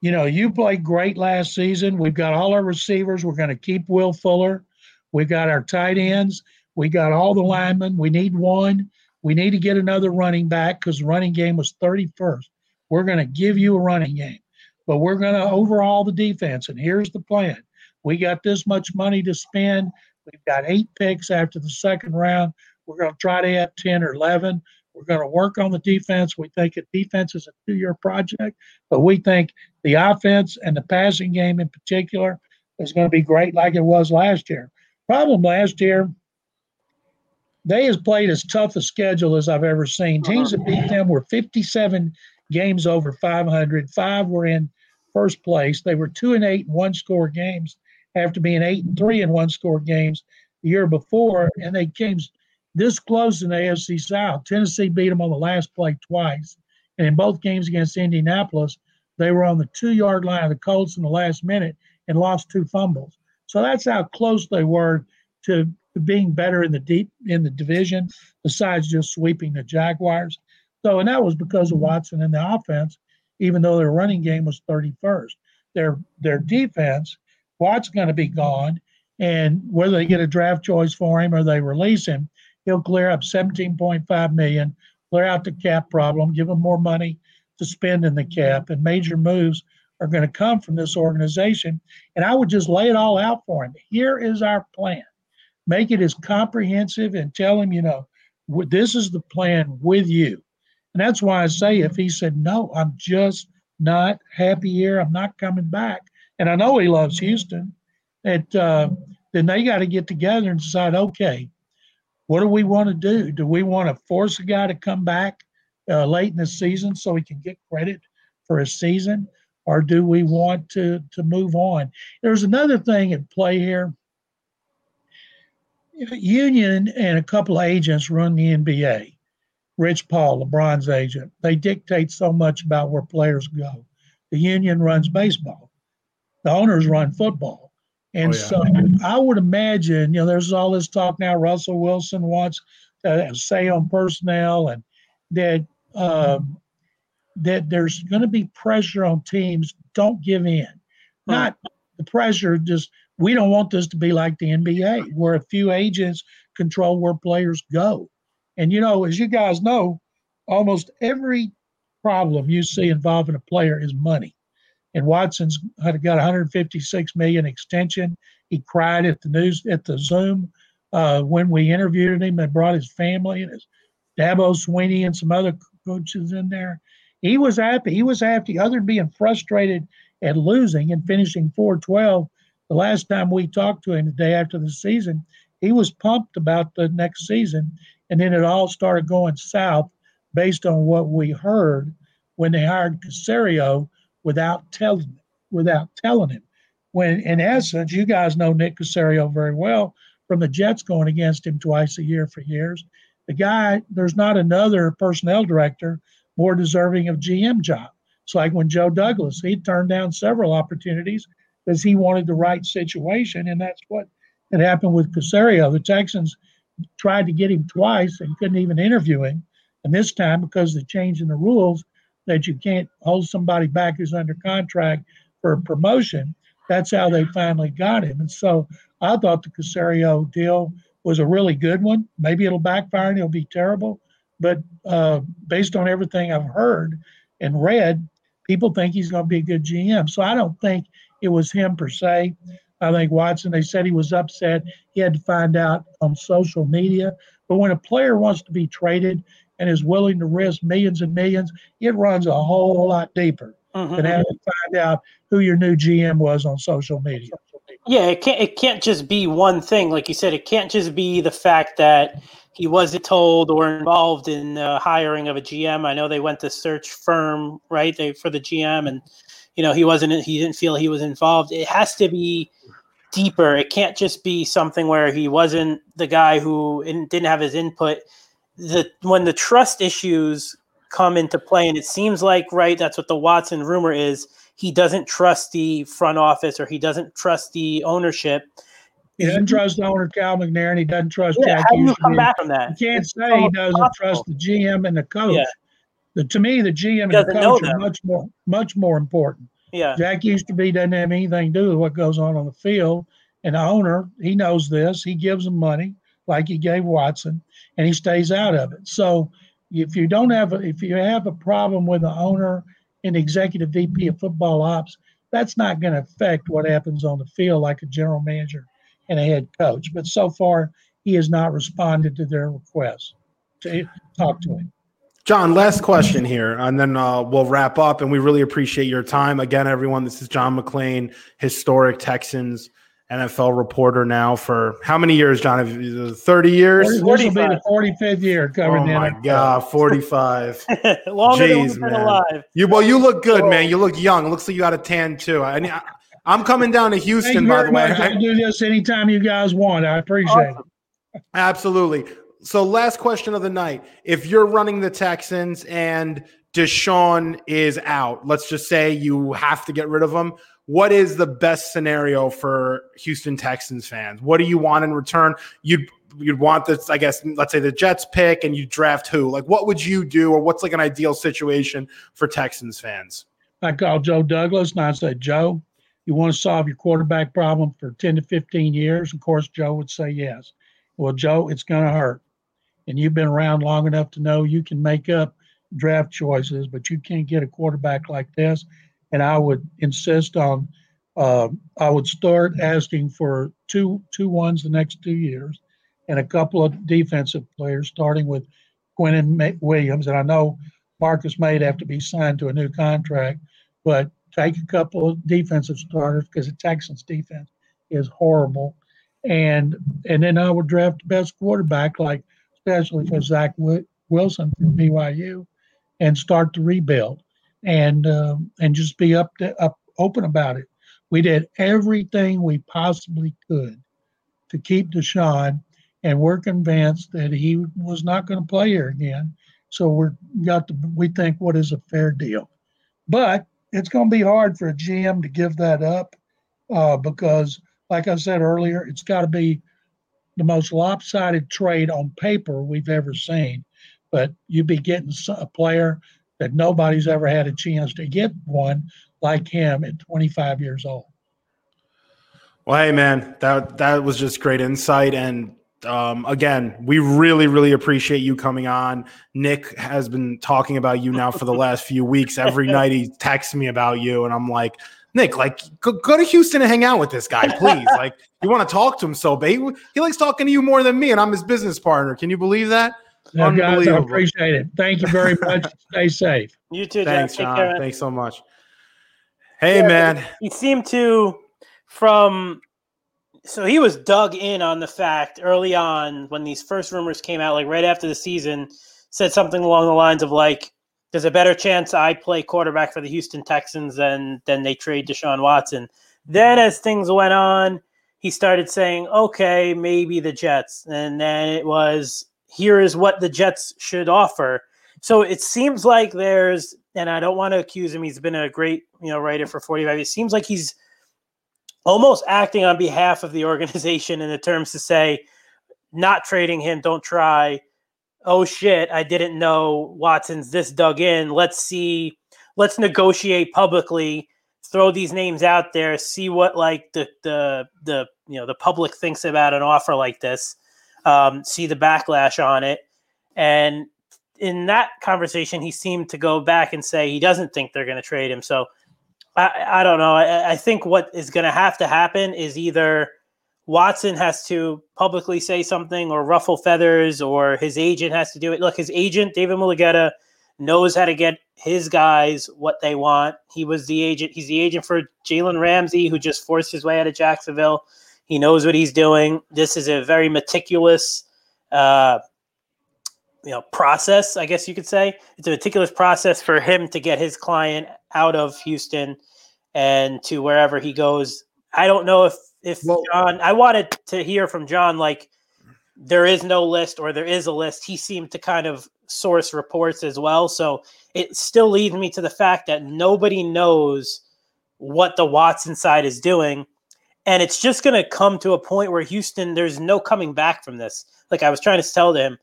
You know, you played great last season. We've got all our receivers. We're going to keep Will Fuller. We've got our tight ends. We got all the linemen. We need one. We need to get another running back because the running game was 31st. We're going to give you a running game, but we're going to overhaul the defense. And here's the plan we got this much money to spend. We've got eight picks after the second round. We're going to try to add 10 or 11. We're going to work on the defense. We think the defense is a two year project, but we think the offense and the passing game in particular is going to be great like it was last year. Problem last year, they has played as tough a schedule as I've ever seen. Teams that beat them were 57 games over 500. Five were in first place. They were two and eight one score games after being eight and three in one score games the year before, and they came this close in the AFC South. Tennessee beat them on the last play twice, and in both games against Indianapolis, they were on the two yard line of the Colts in the last minute and lost two fumbles. So that's how close they were to being better in the deep in the division, besides just sweeping the Jaguars. So, and that was because of Watson and the offense, even though their running game was 31st. Their their defense Watt's going to be gone, and whether they get a draft choice for him or they release him, he'll clear up 17.5 million, clear out the cap problem, give them more money to spend in the cap, and major moves are going to come from this organization. And I would just lay it all out for him. Here is our plan. Make it as comprehensive and tell him, you know, this is the plan with you. And that's why I say if he said, no, I'm just not happy here, I'm not coming back, and I know he loves Houston, that uh, then they got to get together and decide, okay, what do we want to do? Do we want to force a guy to come back uh, late in the season so he can get credit for his season, or do we want to to move on? There's another thing at play here. Union and a couple of agents run the NBA. Rich Paul, LeBron's agent, they dictate so much about where players go. The union runs baseball the owners run football. And oh, yeah. so I would imagine, you know, there's all this talk now. Russell Wilson wants to say on personnel, and that um, that there's going to be pressure on teams. Don't give in. Not the pressure. Just we don't want this to be like the NBA, where a few agents control where players go. And you know, as you guys know, almost every problem you see involving a player is money and Watson's had got 156 million extension. He cried at the news at the Zoom uh, when we interviewed him and brought his family and his Dabo Swinney and some other coaches in there. He was happy. He was happy, other than being frustrated at losing and finishing 412. The last time we talked to him the day after the season, he was pumped about the next season. And then it all started going south based on what we heard when they hired Caserio without telling without telling him. When in essence, you guys know Nick Caserio very well from the Jets going against him twice a year for years. The guy, there's not another personnel director more deserving of GM job. It's like when Joe Douglas, he turned down several opportunities because he wanted the right situation, and that's what had happened with Caserio. The Texans tried to get him twice and couldn't even interview him. And this time, because of the change in the rules, that you can't hold somebody back who's under contract for a promotion. That's how they finally got him. And so I thought the Caserio deal was a really good one. Maybe it'll backfire and it'll be terrible. But uh, based on everything I've heard and read, people think he's going to be a good GM. So I don't think it was him per se. I think Watson, they said he was upset. He had to find out on social media. But when a player wants to be traded, and is willing to risk millions and millions, it runs a whole lot deeper mm-hmm. than having to find out who your new GM was on social media. Yeah, it can't it can't just be one thing. Like you said, it can't just be the fact that he wasn't told or involved in the hiring of a GM. I know they went to search firm, right? They for the GM and you know, he wasn't he didn't feel he was involved. It has to be deeper. It can't just be something where he wasn't the guy who didn't have his input. The when the trust issues come into play, and it seems like right, that's what the Watson rumor is. He doesn't trust the front office, or he doesn't trust the ownership. He doesn't trust the owner Cal McNair, and he doesn't trust yeah, Jack. How do you come back from that? You can't it's say he doesn't possible. trust the GM and the coach. Yeah. The, to me, the GM and the coach are much more much more important. Yeah. Jack Easterby doesn't have anything to do with what goes on on the field. And the owner, he knows this. He gives them money like he gave Watson, and he stays out of it. So if you don't have a, if you have a problem with the owner and executive VP of football ops, that's not going to affect what happens on the field like a general manager and a head coach. But so far, he has not responded to their requests to talk to him. John, last question here, and then uh, we'll wrap up. And we really appreciate your time. Again, everyone, this is John McClain, historic Texans NFL reporter now for how many years, John? 30 years? This will be the 45th year covering oh my God, 45. *laughs* Longer Jeez, than man. alive. You, well, you look good, man. Oh. You look young. It looks like you got a tan, too. I, I'm coming down to Houston, by the way. I can do this anytime you guys want. I appreciate awesome. it. Absolutely so last question of the night. If you're running the Texans and Deshaun is out, let's just say you have to get rid of him. What is the best scenario for Houston Texans fans? What do you want in return? You'd you'd want this, I guess, let's say the Jets pick and you draft who? Like what would you do or what's like an ideal situation for Texans fans? I called Joe Douglas and I said, Joe, you want to solve your quarterback problem for 10 to 15 years? Of course, Joe would say yes. Well, Joe, it's going to hurt and you've been around long enough to know you can make up draft choices, but you can't get a quarterback like this. And I would insist on, uh, I would start asking for two two ones the next two years, and a couple of defensive players, starting with Quinnen Williams. And I know Marcus Maye have to be signed to a new contract, but take a couple of defensive starters because the Texans defense is horrible. And and then I would draft the best quarterback like especially for Zach Wilson from BYU, and start to rebuild and um, and just be up to, up open about it. We did everything we possibly could to keep Deshaun, and we're convinced that he was not going to play here again. So we're got to we think what is a fair deal, but it's going to be hard for a GM to give that up uh, because, like I said earlier, it's got to be the most lopsided trade on paper we've ever seen. But you'd be getting a player that nobody's ever had a chance to get one like him at 25 years old. Well, hey man, that that was just great insight, and um, again, we really, really appreciate you coming on. Nick has been talking about you now for the last few weeks. Every night he texts me about you, and I'm like, Nick, like, go, go, to Houston and hang out with this guy, please. like, you want to talk to him so bad. He, he, likes talking to you more than me, and I'm his business partner. Can you believe that? No, guys, I appreciate it. Thank you very much. *laughs* Stay safe. You too, Thanks, John. John. Thanks so much. Hey, yeah, man. He seemed to, from so he was dug in on the fact early on when these first rumors came out, like right after the season, said something along the lines of like, there's a better chance I play quarterback for the Houston Texans than than they trade Deshaun Watson. Then as things went on, he started saying, okay, maybe the Jets. And then it was, here is what the Jets should offer. So it seems like there's, and I don't want to accuse him, he's been a great, you know, writer for 45. It seems like he's almost acting on behalf of the organization in the terms to say, not trading him, don't try oh shit, I didn't know Watson's this dug in. Let's see, let's negotiate publicly, throw these names out there, see what like the the the you know the public thinks about an offer like this, um, see the backlash on it, and in that conversation, he seemed to go back and say he doesn't think they're going to trade him. So I, I don't know. I, I think what is going to have to happen is either Watson has to publicly say something or ruffle feathers, or his agent has to do it. Look, his agent, David Mulugheta, knows how to get his guys what they want. He was the agent. He's the agent for Jalen Ramsey, who just forced his way out of Jacksonville. He knows what he's doing. This is a very meticulous, uh, you know, process. I guess you could say it's a meticulous process for him to get his client out of Houston and to wherever he goes. I don't know if if well, John. I wanted to hear from John like there is no list or there is a list. He seemed to kind of source reports as well. So it still leads me to the fact that nobody knows what the Watson side is doing. And it's just going to come to a point where Houston, there's no coming back from this. Like I was trying to tell him,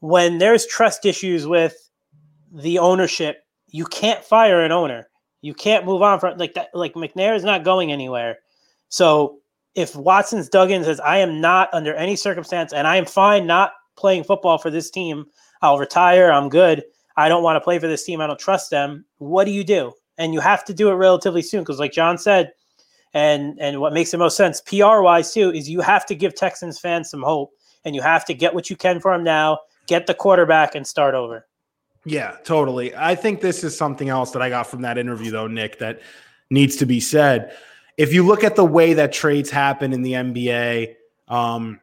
when there's trust issues with the ownership, you can't fire an owner. You can't move on from like that. Like McNair is not going anywhere. So if Watson's dug in says, I am not under any circumstance and I am fine not playing football for this team, I'll retire, I'm good. I don't want to play for this team. I don't trust them. What do you do? And you have to do it relatively soon because, like John said, and and what makes the most sense PR wise too is you have to give Texans fans some hope, and you have to get what you can for them now, get the quarterback, and start over. Yeah, totally. I think this is something else that I got from that interview, though, Nick, that needs to be said if you look at the way that trades happen in the NBA um,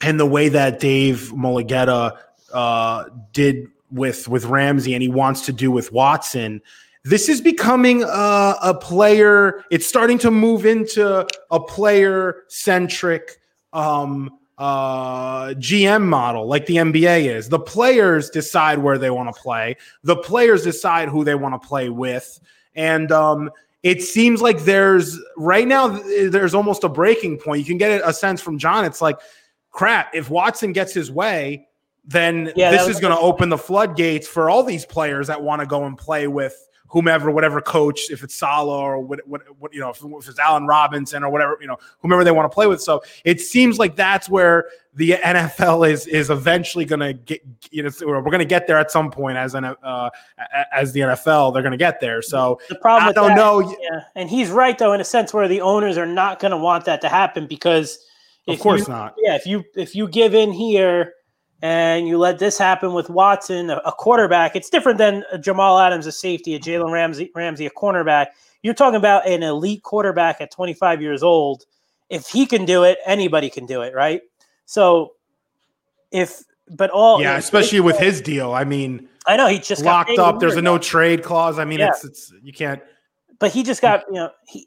and the way that Dave Mulugheta uh, did with with Ramsey and he wants to do with Watson, this is becoming a, a player. It's starting to move into a player centric um, uh, GM model, like the NBA is. The players decide where they want to play. The players decide who they want to play with, and um, it seems like there's right now there's almost a breaking point. You can get a sense from John. It's like, crap. If Watson gets his way, then yeah, this is going to open the floodgates for all these players that want to go and play with whomever, whatever coach, if it's Saleh or what, what, what you know, if, if, it's Allen Robinson or whatever, you know, whomever they want to play with. So it seems like that's where the *laughs* NFL is is eventually going to get. You know, we're going to get there at some point as an uh, as the NFL. They're going to get there. So the problem, with I don't that, know. Yeah, and he's right though, in a sense where the owners are not going to want that to happen because. Of course you, not. Yeah, if you if you give in here and you let this happen with Watson, a, quarterback. It's different than Jamal Adams, a safety, a Jalen Ramsey, Ramsey, a cornerback. You're talking about an elite quarterback at 25 years old. If he can do it, anybody can do it, right? So, if but all yeah, especially with his deal. I mean, I know he just locked up. There's a no trade clause. I mean, yeah. it's it's you can't. But he just got you know he.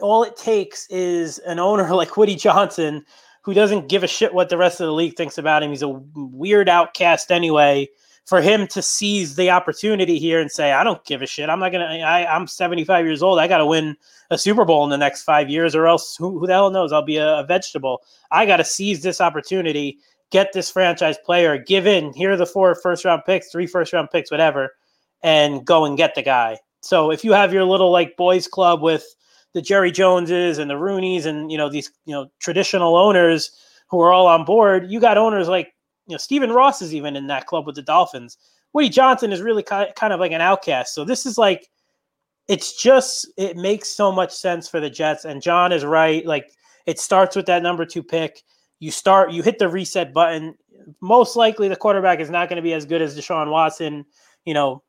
All it takes is an owner *laughs* like Woody Johnson who doesn't give a shit what the rest of the league thinks about him. He's a weird outcast anyway. For him to seize the opportunity here and say, I don't give a shit. I'm not gonna. I, I'm 75 years old. I got to win a Super Bowl in the next five years, or else who, who the hell knows? I'll be a, a vegetable. I got to seize this opportunity, get this franchise player, give in. Here are the four first round picks, three first round picks, whatever, and go and get the guy. So if you have your little like boys club with the Jerry Joneses and the Rooneys and you know these you know traditional owners who are all on board. You got owners like you know Stephen Ross is even in that club with the Dolphins. Woody Johnson is really kind of like an outcast. So this is like it's just it makes so much sense for the Jets. And John is right. Like it starts with that number two pick. You start, you hit the reset button. Most likely, the quarterback is not going to be as good as Deshaun Watson. You know,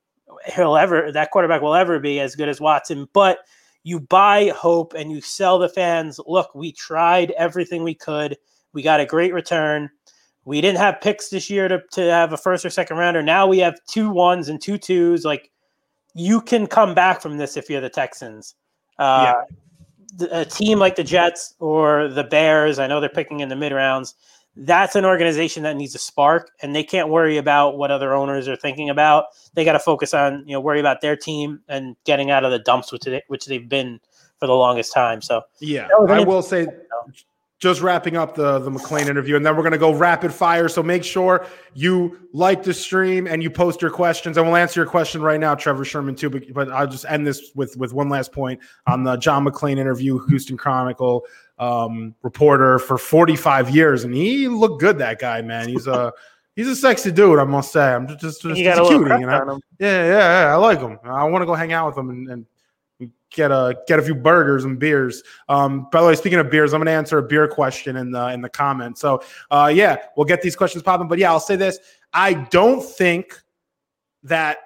he'll ever that quarterback will ever be as good as Watson, but you buy hope and you sell the fans look we tried everything we could. We got a great return. We didn't have picks this year to, to have a first or second rounder. Now we have two ones and two twos. Like you can come back from this if you're the texans. Uh, yeah. a team like the jets or the bears i know they're picking in the mid rounds that's an organization that needs a spark and they can't worry about what other owners are thinking about they got to focus on you know worry about their team and getting out of the dumps which they, which they've been for the longest time so yeah i will say just wrapping up the the McClain interview, and then we're going to go rapid fire. So make sure you like the stream and you post your questions, and we'll answer your question right now, Trevor Sherman too. But, but I'll just end this with with one last point on the John McClain interview, Houston Chronicle um, reporter for 45 years, and he looked good. That guy, man, he's a *laughs* he's a sexy dude. I must say, I'm just just, just, just a cutie, you know. Yeah, yeah, yeah, I like him. I want to go hang out with him and, and get a get a few burgers and beers. Um, by the way, speaking of beers, I'm going to answer a beer question in the in the comments. So uh, yeah, we'll get these questions popping. But yeah, I'll say this: I don't think that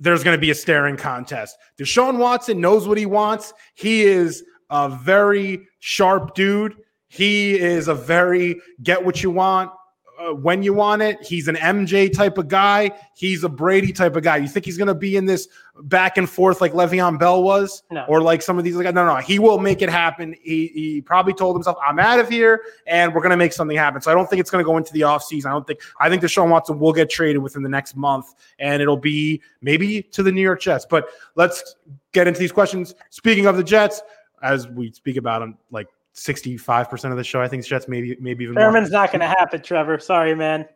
there's going to be a staring contest. Deshaun Watson knows what he wants. He is a very sharp dude. He is a very get what you want uh, when you want it. He's an MJ type of guy. He's a Brady type of guy. You think he's going to be in this back and forth like Le'Veon Bell was, No. or like some of these? Like, no, no, he will make it happen. He, he probably told himself, "I'm out of here, and we're going to make something happen." So I don't think it's going to go into the offseason. I don't think. I think Deshaun Watson will get traded within the next month, and it'll be maybe to the New York Jets. But let's get into these questions. Speaking of the Jets, as we speak about them, like 65% of the show, I think Jets maybe maybe even more. Sherman's not going to happen, Trevor. Sorry, man.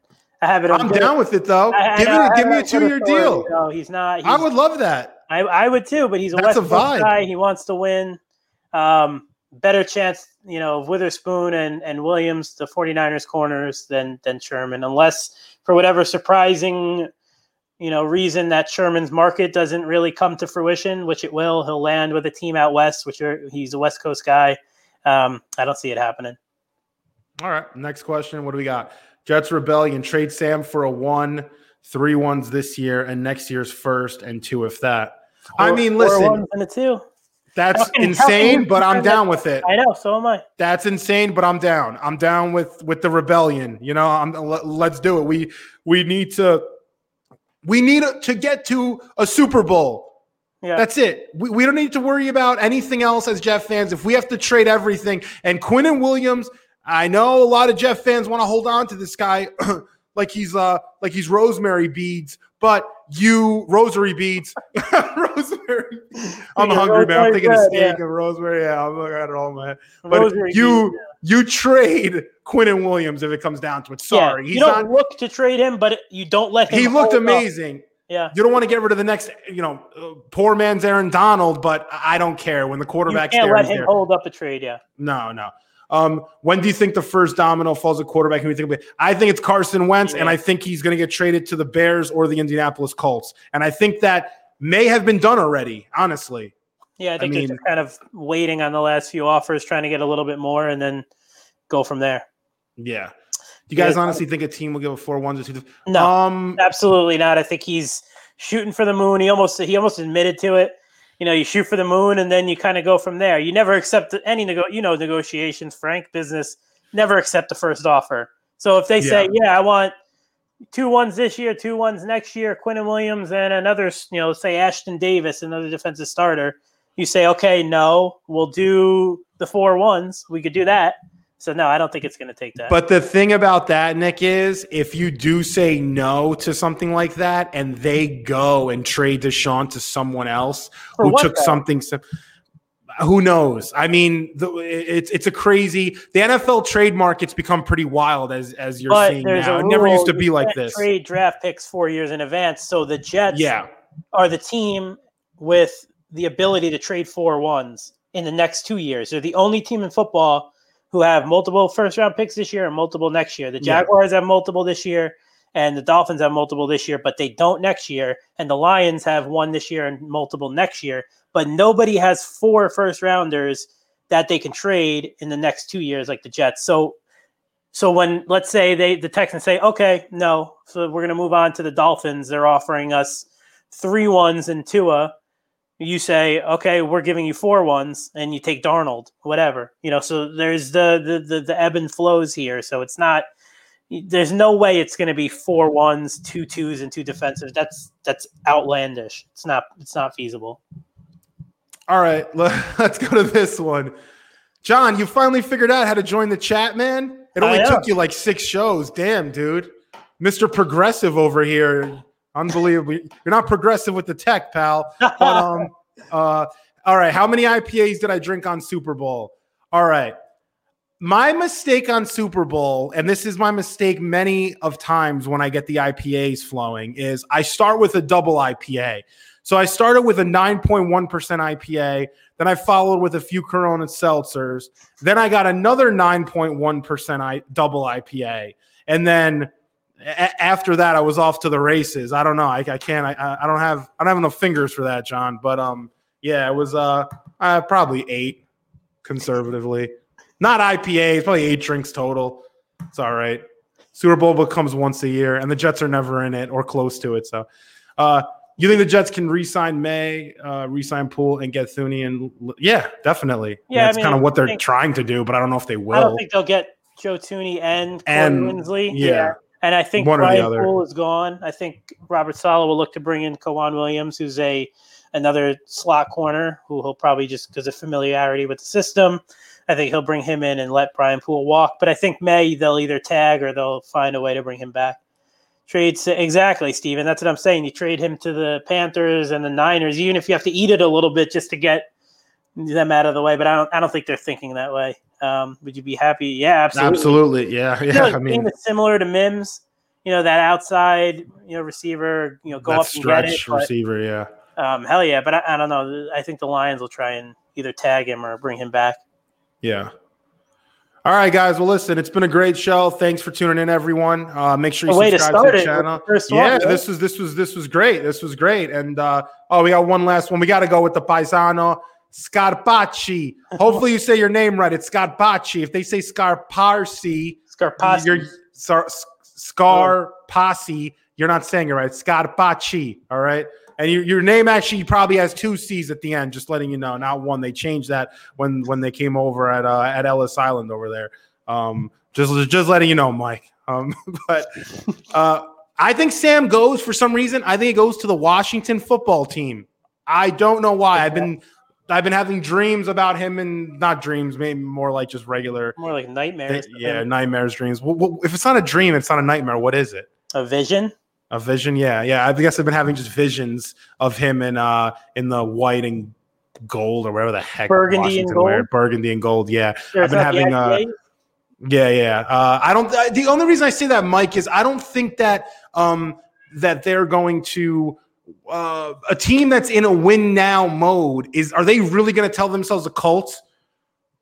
I have it. I'm good- down with it though. I- I give I me give me a two year deal. No, he's not. He's, I would love that. I, I would too, but he's a That's West a vibe. guy. He wants to win. Um, better chance, you know, of Witherspoon and, and Williams, the 49ers corners, than than Sherman, unless for whatever surprising, you know, reason that Sherman's market doesn't really come to fruition, which it will. He'll land with a team out west, which are, he's a West Coast guy. Um, I don't see it happening. All right. Next question. What do we got? Jets Rebellion trade Sam for a one, three ones this year, and next year's first and two if that. I mean, listen, and a two. that's How can- how can insane, but I'm down with it. I know. So am I. That's insane, but I'm down. I'm down with with the rebellion. You know, I'm let's do it. We we need to we need to get to a Super Bowl. Yeah. That's it. We, we don't need to worry about anything else as Jets fans. If we have to trade everything, and Quinnen Williams, I know a lot of Jets fans want to hold on to this guy *clears throat* like he's uh like he's rosemary beads, but you rosary beads, *laughs* rosemary. I'm Yeah, hungry, man. I'm thinking of steak yeah. and rosemary. Yeah, I'm looking at it all, man. But Rosary you beads, you trade Quinnen Williams if it comes down to it. Sorry, yeah. he's you don't not. look to trade him, but you don't let him. He looked hold up. amazing. Yeah, You don't want to get rid of the next, you know, uh, poor man's Aaron Donald, but I don't care when the you quarterback's can't let him there. hold up a trade. Yeah, No, no. Um, when do you think the first domino falls a quarterback? Who do you think? I think it's Carson Wentz, and I think he's going to get traded to the Bears or the Indianapolis Colts. And I think that may have been done already. Honestly, yeah. I think mean- they're just kind of waiting on the last few offers, trying to get a little bit more, and then go from there. yeah. Do you guys Yeah. honestly think a team will give a four ones or two? No, Um, absolutely not. I think he's shooting for the moon. He almost he almost admitted to it. You know, you shoot for the moon, and then you kind of go from there. You never accept any nego- you know negotiations, Frank. Business never accept the first offer. So if they say, "Yeah, I want two ones this year, two ones next year," Quinnen Williams and another, you know, say Ashtyn Davis, another defensive starter, you say, "Okay, no, we'll do the four ones. We could do that." So no, I don't think it's going to take that. But the thing about that, Nick, is if you do say no to something like that and they go and trade Deshaun to someone else For who took something, who knows? I mean, the, it's it's a crazy. The NFL trade market's become pretty wild as as you're but seeing now. It never used to be like this. Trade draft picks four years in advance. So the Jets Yeah, are the team with the ability to trade four ones in the next two years. They're the only team in football who have multiple first round picks this year and multiple next year. The Yeah. Jaguars have multiple this year and the Dolphins have multiple this year, but they don't next year. And the Lions have one this year and multiple next year. But nobody has four first rounders that they can trade in the next two years like the Jets. So so when let's say they the Texans say, okay, no, so we're gonna move on to the Dolphins. They're offering us three ones and Tua. You say, okay, we're giving you four ones, and you take Darnold, whatever. You know, so there's the the the, the ebb and flows here. So it's not. There's no way it's going to be four ones, two twos, and two defensives. That's that's outlandish. It's not. It's not feasible. All right, *laughs* let's go to this one. John, you finally figured out how to join the chat, man. It only took you like six shows. Damn, dude. Mr. Progressive over here. Unbelievable. You're not progressive with the tech, pal. But *laughs* um uh all right, how many IPAs did I drink on Super Bowl? All right. My mistake on Super Bowl, and this is my mistake many of times when I get the IPAs flowing, is I start with a double IPA. So I started with a 9.1% IPA, then I followed with a few Corona seltzers, then I got another 9.1% I, double IPA, and then a- after that I was off to the races. I don't know. I, I can't. I, I don't have. I don't have enough fingers for that, John. But um, Yeah, it was uh, uh probably eight conservatively. Not IPAs, probably eight drinks total. It's all right. Super Bowl comes once a year, and the Jets are never in it or close to it. So, uh, you think the Jets can re-sign Maye, uh, re-sign Poole, and get Thuney? And yeah, definitely. Yeah, I that's mean, kind of what they're think- trying to do, but I don't know if they will. I don't think they'll get Joe Thuney and Corey And- Linsley. yeah. And I think One Brian. Poole is gone. I think Robert Saleh will look to bring in K'Waun Williams, who's a another slot corner who he'll probably just because of familiarity with the system. I think he'll bring him in and let Brian Poole walk. But I think Maye they'll either tag or they'll find a way to bring him back. Trades exactly, Steven. That's what I'm saying. You trade him to the Panthers and the Niners, even if you have to eat it a little bit just to get them out of the way. But I don't I don't think they're thinking that way. Um, would you be happy? Yeah, absolutely. Absolutely, yeah, yeah. like I mean, similar to Mims. You know that outside, you know, receiver. You know, go up and get it. but, receiver, yeah. um, hell yeah, but I, I don't know. I think the Lions will try and either tag him or bring him back. Yeah. All right, guys. Well, listen, it's been a great show. Thanks for tuning in, everyone. Uh, make sure you to subscribe start to the channel. the First Yeah, one, right? this was this was this was great. This was great. And uh, oh, we got one last one. We got to go with the paisano Scarpacci. Hopefully, you say your name right. It's Scarpacci. If they say Scarparsi, Scarpazzi. you're Scar Scarpassi. You're not saying it right. Scarpacci. All right. And your, your name actually probably has two C's at the end. Just letting you know, not one. They changed that when when they came over at uh, at Ellis Island over there. Um, just just letting you know, Mike. Um, *laughs* but uh, I think Sam goes for some reason. I think he goes to the Washington football team. I don't know why. I've been I've been having dreams about him and not dreams, maybe more like just regular More like nightmares. for yeah, nightmares, dreams. Well, well, if it's not a dream, it's not a nightmare. What is it? A vision. A vision? Yeah, yeah. I guess I've been having just visions of him in uh in the white and gold or whatever the heck Burgundy and gold? wear. Burgundy and gold. Yeah, I've been having, uh, yeah, yeah. Uh, I don't. The only reason I say that, Mike, is I don't think that um that they're going to. Uh, a team that's in a win now mode is are they really going to tell themselves a cult?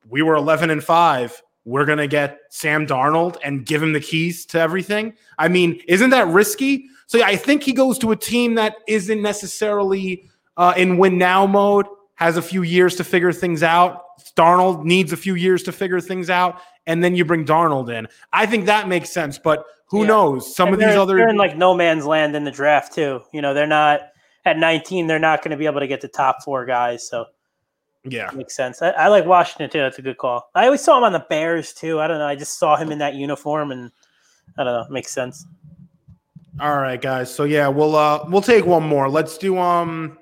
We were 11 and 5. We're going to get Sam Darnold and give him the keys to everything. I mean, isn't that risky? So yeah, I think he goes to a team that isn't necessarily uh, in win now mode, has a few years to figure things out. Darnold needs a few years to figure things out, and then you bring Darnold in. I think that makes sense, but who Yeah. knows? Some And of these other they're in like no man's land in the draft too. You know, they're not at 19. They're not going to be able to get the top four guys. So yeah. makes sense. I, I like Washington too. That's a good call. I always saw him on the Bears too. I don't know. I just saw him in that uniform, and I don't know. It makes sense. All right, guys. So yeah, we'll uh we'll take one more. Let's do um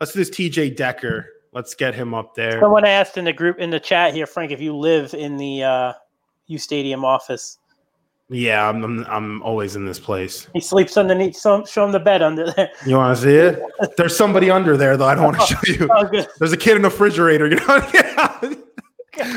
let's do this TJ Decker. Let's get him up there. Someone asked in the group in the chat here, Frank, if you live in the uh, U Stadium office. Yeah, I'm, I'm I'm always in this place. He sleeps underneath. So, show him the bed under there. You want to see it? There's somebody under there though. I don't want to *laughs* show you. Oh. There's a kid in the refrigerator. You know. *laughs*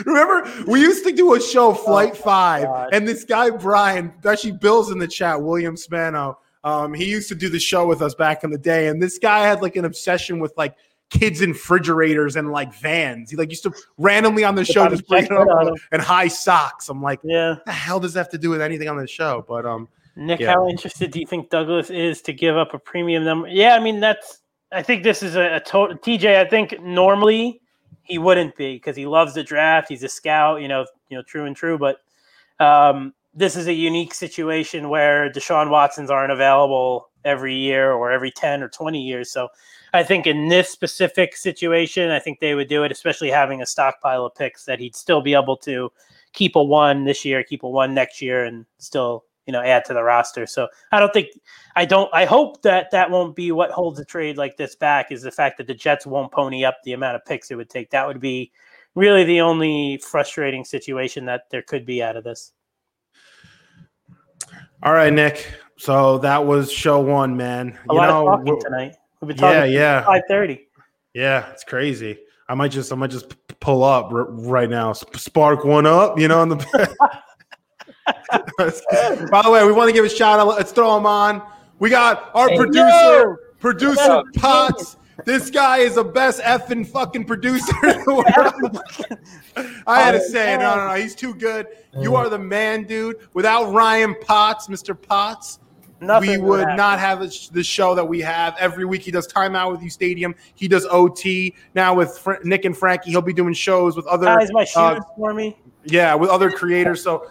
Remember, we used to do a show, Flight Five, Oh, God. and this guy Brian, actually Bill's in the chat, William Spano. Um, he used to do the show with us back in the day, and this guy had like an obsession with like kids in refrigerators and like vans. He like used to randomly on the show just bring it up and high socks. I'm like, Yeah. what the hell does that have to do with anything on the show? But um, Nick, Yeah. how interested do you think Douglas is to give up a premium number? Yeah, I mean that's. I think this is a, a total TJ. I think normally he wouldn't be because he loves the draft. He's a scout, you know, you know, true and true. But um, this is a unique situation where Deshaun Watsons aren't available every year or every ten or twenty years. So I think in this specific situation, I think they would do it, especially having a stockpile of picks that he'd still be able to keep a one this year, keep a one next year, and still you know add to the roster. So I don't think I don't I hope that that won't be what holds a trade like this back is the fact that the Jets won't pony up the amount of picks it would take. That would be really the only frustrating situation that there could be out of this. all right, Nick. So that was show one, man. A you lot know, of talking tonight. We've been yeah, talking yeah. five thirty. Yeah, it's crazy. I might just, I might just pull up r- right now, sp- spark one up, you know. In the *laughs* by the way, we want to give a shout out. Let's throw him on. We got our Hey, producer, yo! producer Yo, Potts. This guy is the best effing fucking producer in the world. *laughs* I had to oh, say it. No, no, no. He's too good. You are the man, dude. Without Ryan Potts, Mr. Potts, Nothing we would would happen. not have this- the show that we have every week. He does timeout with U Stadium. He does OT now with Fr- Nick and Frankie. He'll be doing shows with other Guys, my uh, shoes for me. yeah with other creators. So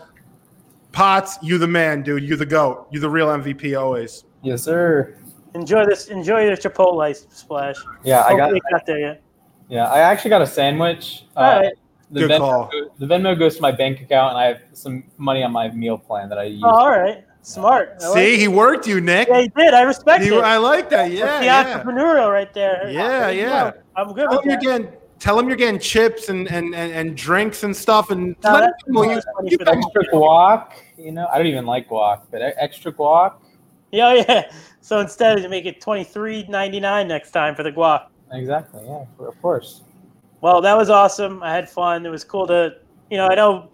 Potts, you the man, dude. You the goat. You the real MVP always. Yes, sir. Enjoy this. Enjoy your Chipotle splash. Yeah, I got. It got there yet. Yeah, I actually got a sandwich. Uh, All right. the, Good Venmo, call. the Venmo goes to my bank account, and I have some money on my meal plan that I use. Oh, all right. Smart. I like See, it. he worked you, Nick. yeah, he did. I respect He- it. I like that. Yeah, That's the yeah. entrepreneurial right there. Yeah, There you yeah. go. I'm good Tell with him you're getting. Tell him you're getting chips and and, and, and drinks and stuff, and No, let him that's know you- you extra guac. You know, I don't even like guac, but extra guac. Yeah, oh, yeah. *laughs* So instead, to make it twenty three ninety nine next time for the guac. Exactly. Yeah, of course. Well, that was awesome. I had fun. It was cool to, you know, I know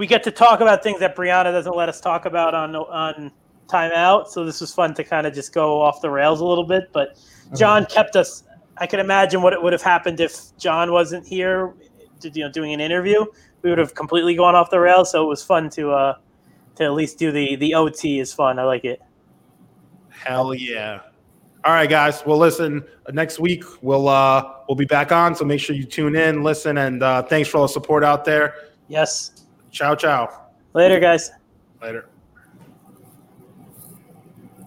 we get to talk about things that Brianna doesn't let us talk about on on timeout. So this was fun to kind of just go off the rails a little bit. But John kept us. I can imagine what it would have happened if John wasn't here, to, you know, doing an interview. We would have completely gone off the rails. So it was fun to uh to at least do the the OT is fun. I like it. Hell yeah. All right, guys. Well, listen. Next week we'll uh we'll be back on. So make sure you tune in, listen, and uh, thanks for all the support out there. Yes. Ciao, ciao. Later, guys. Later.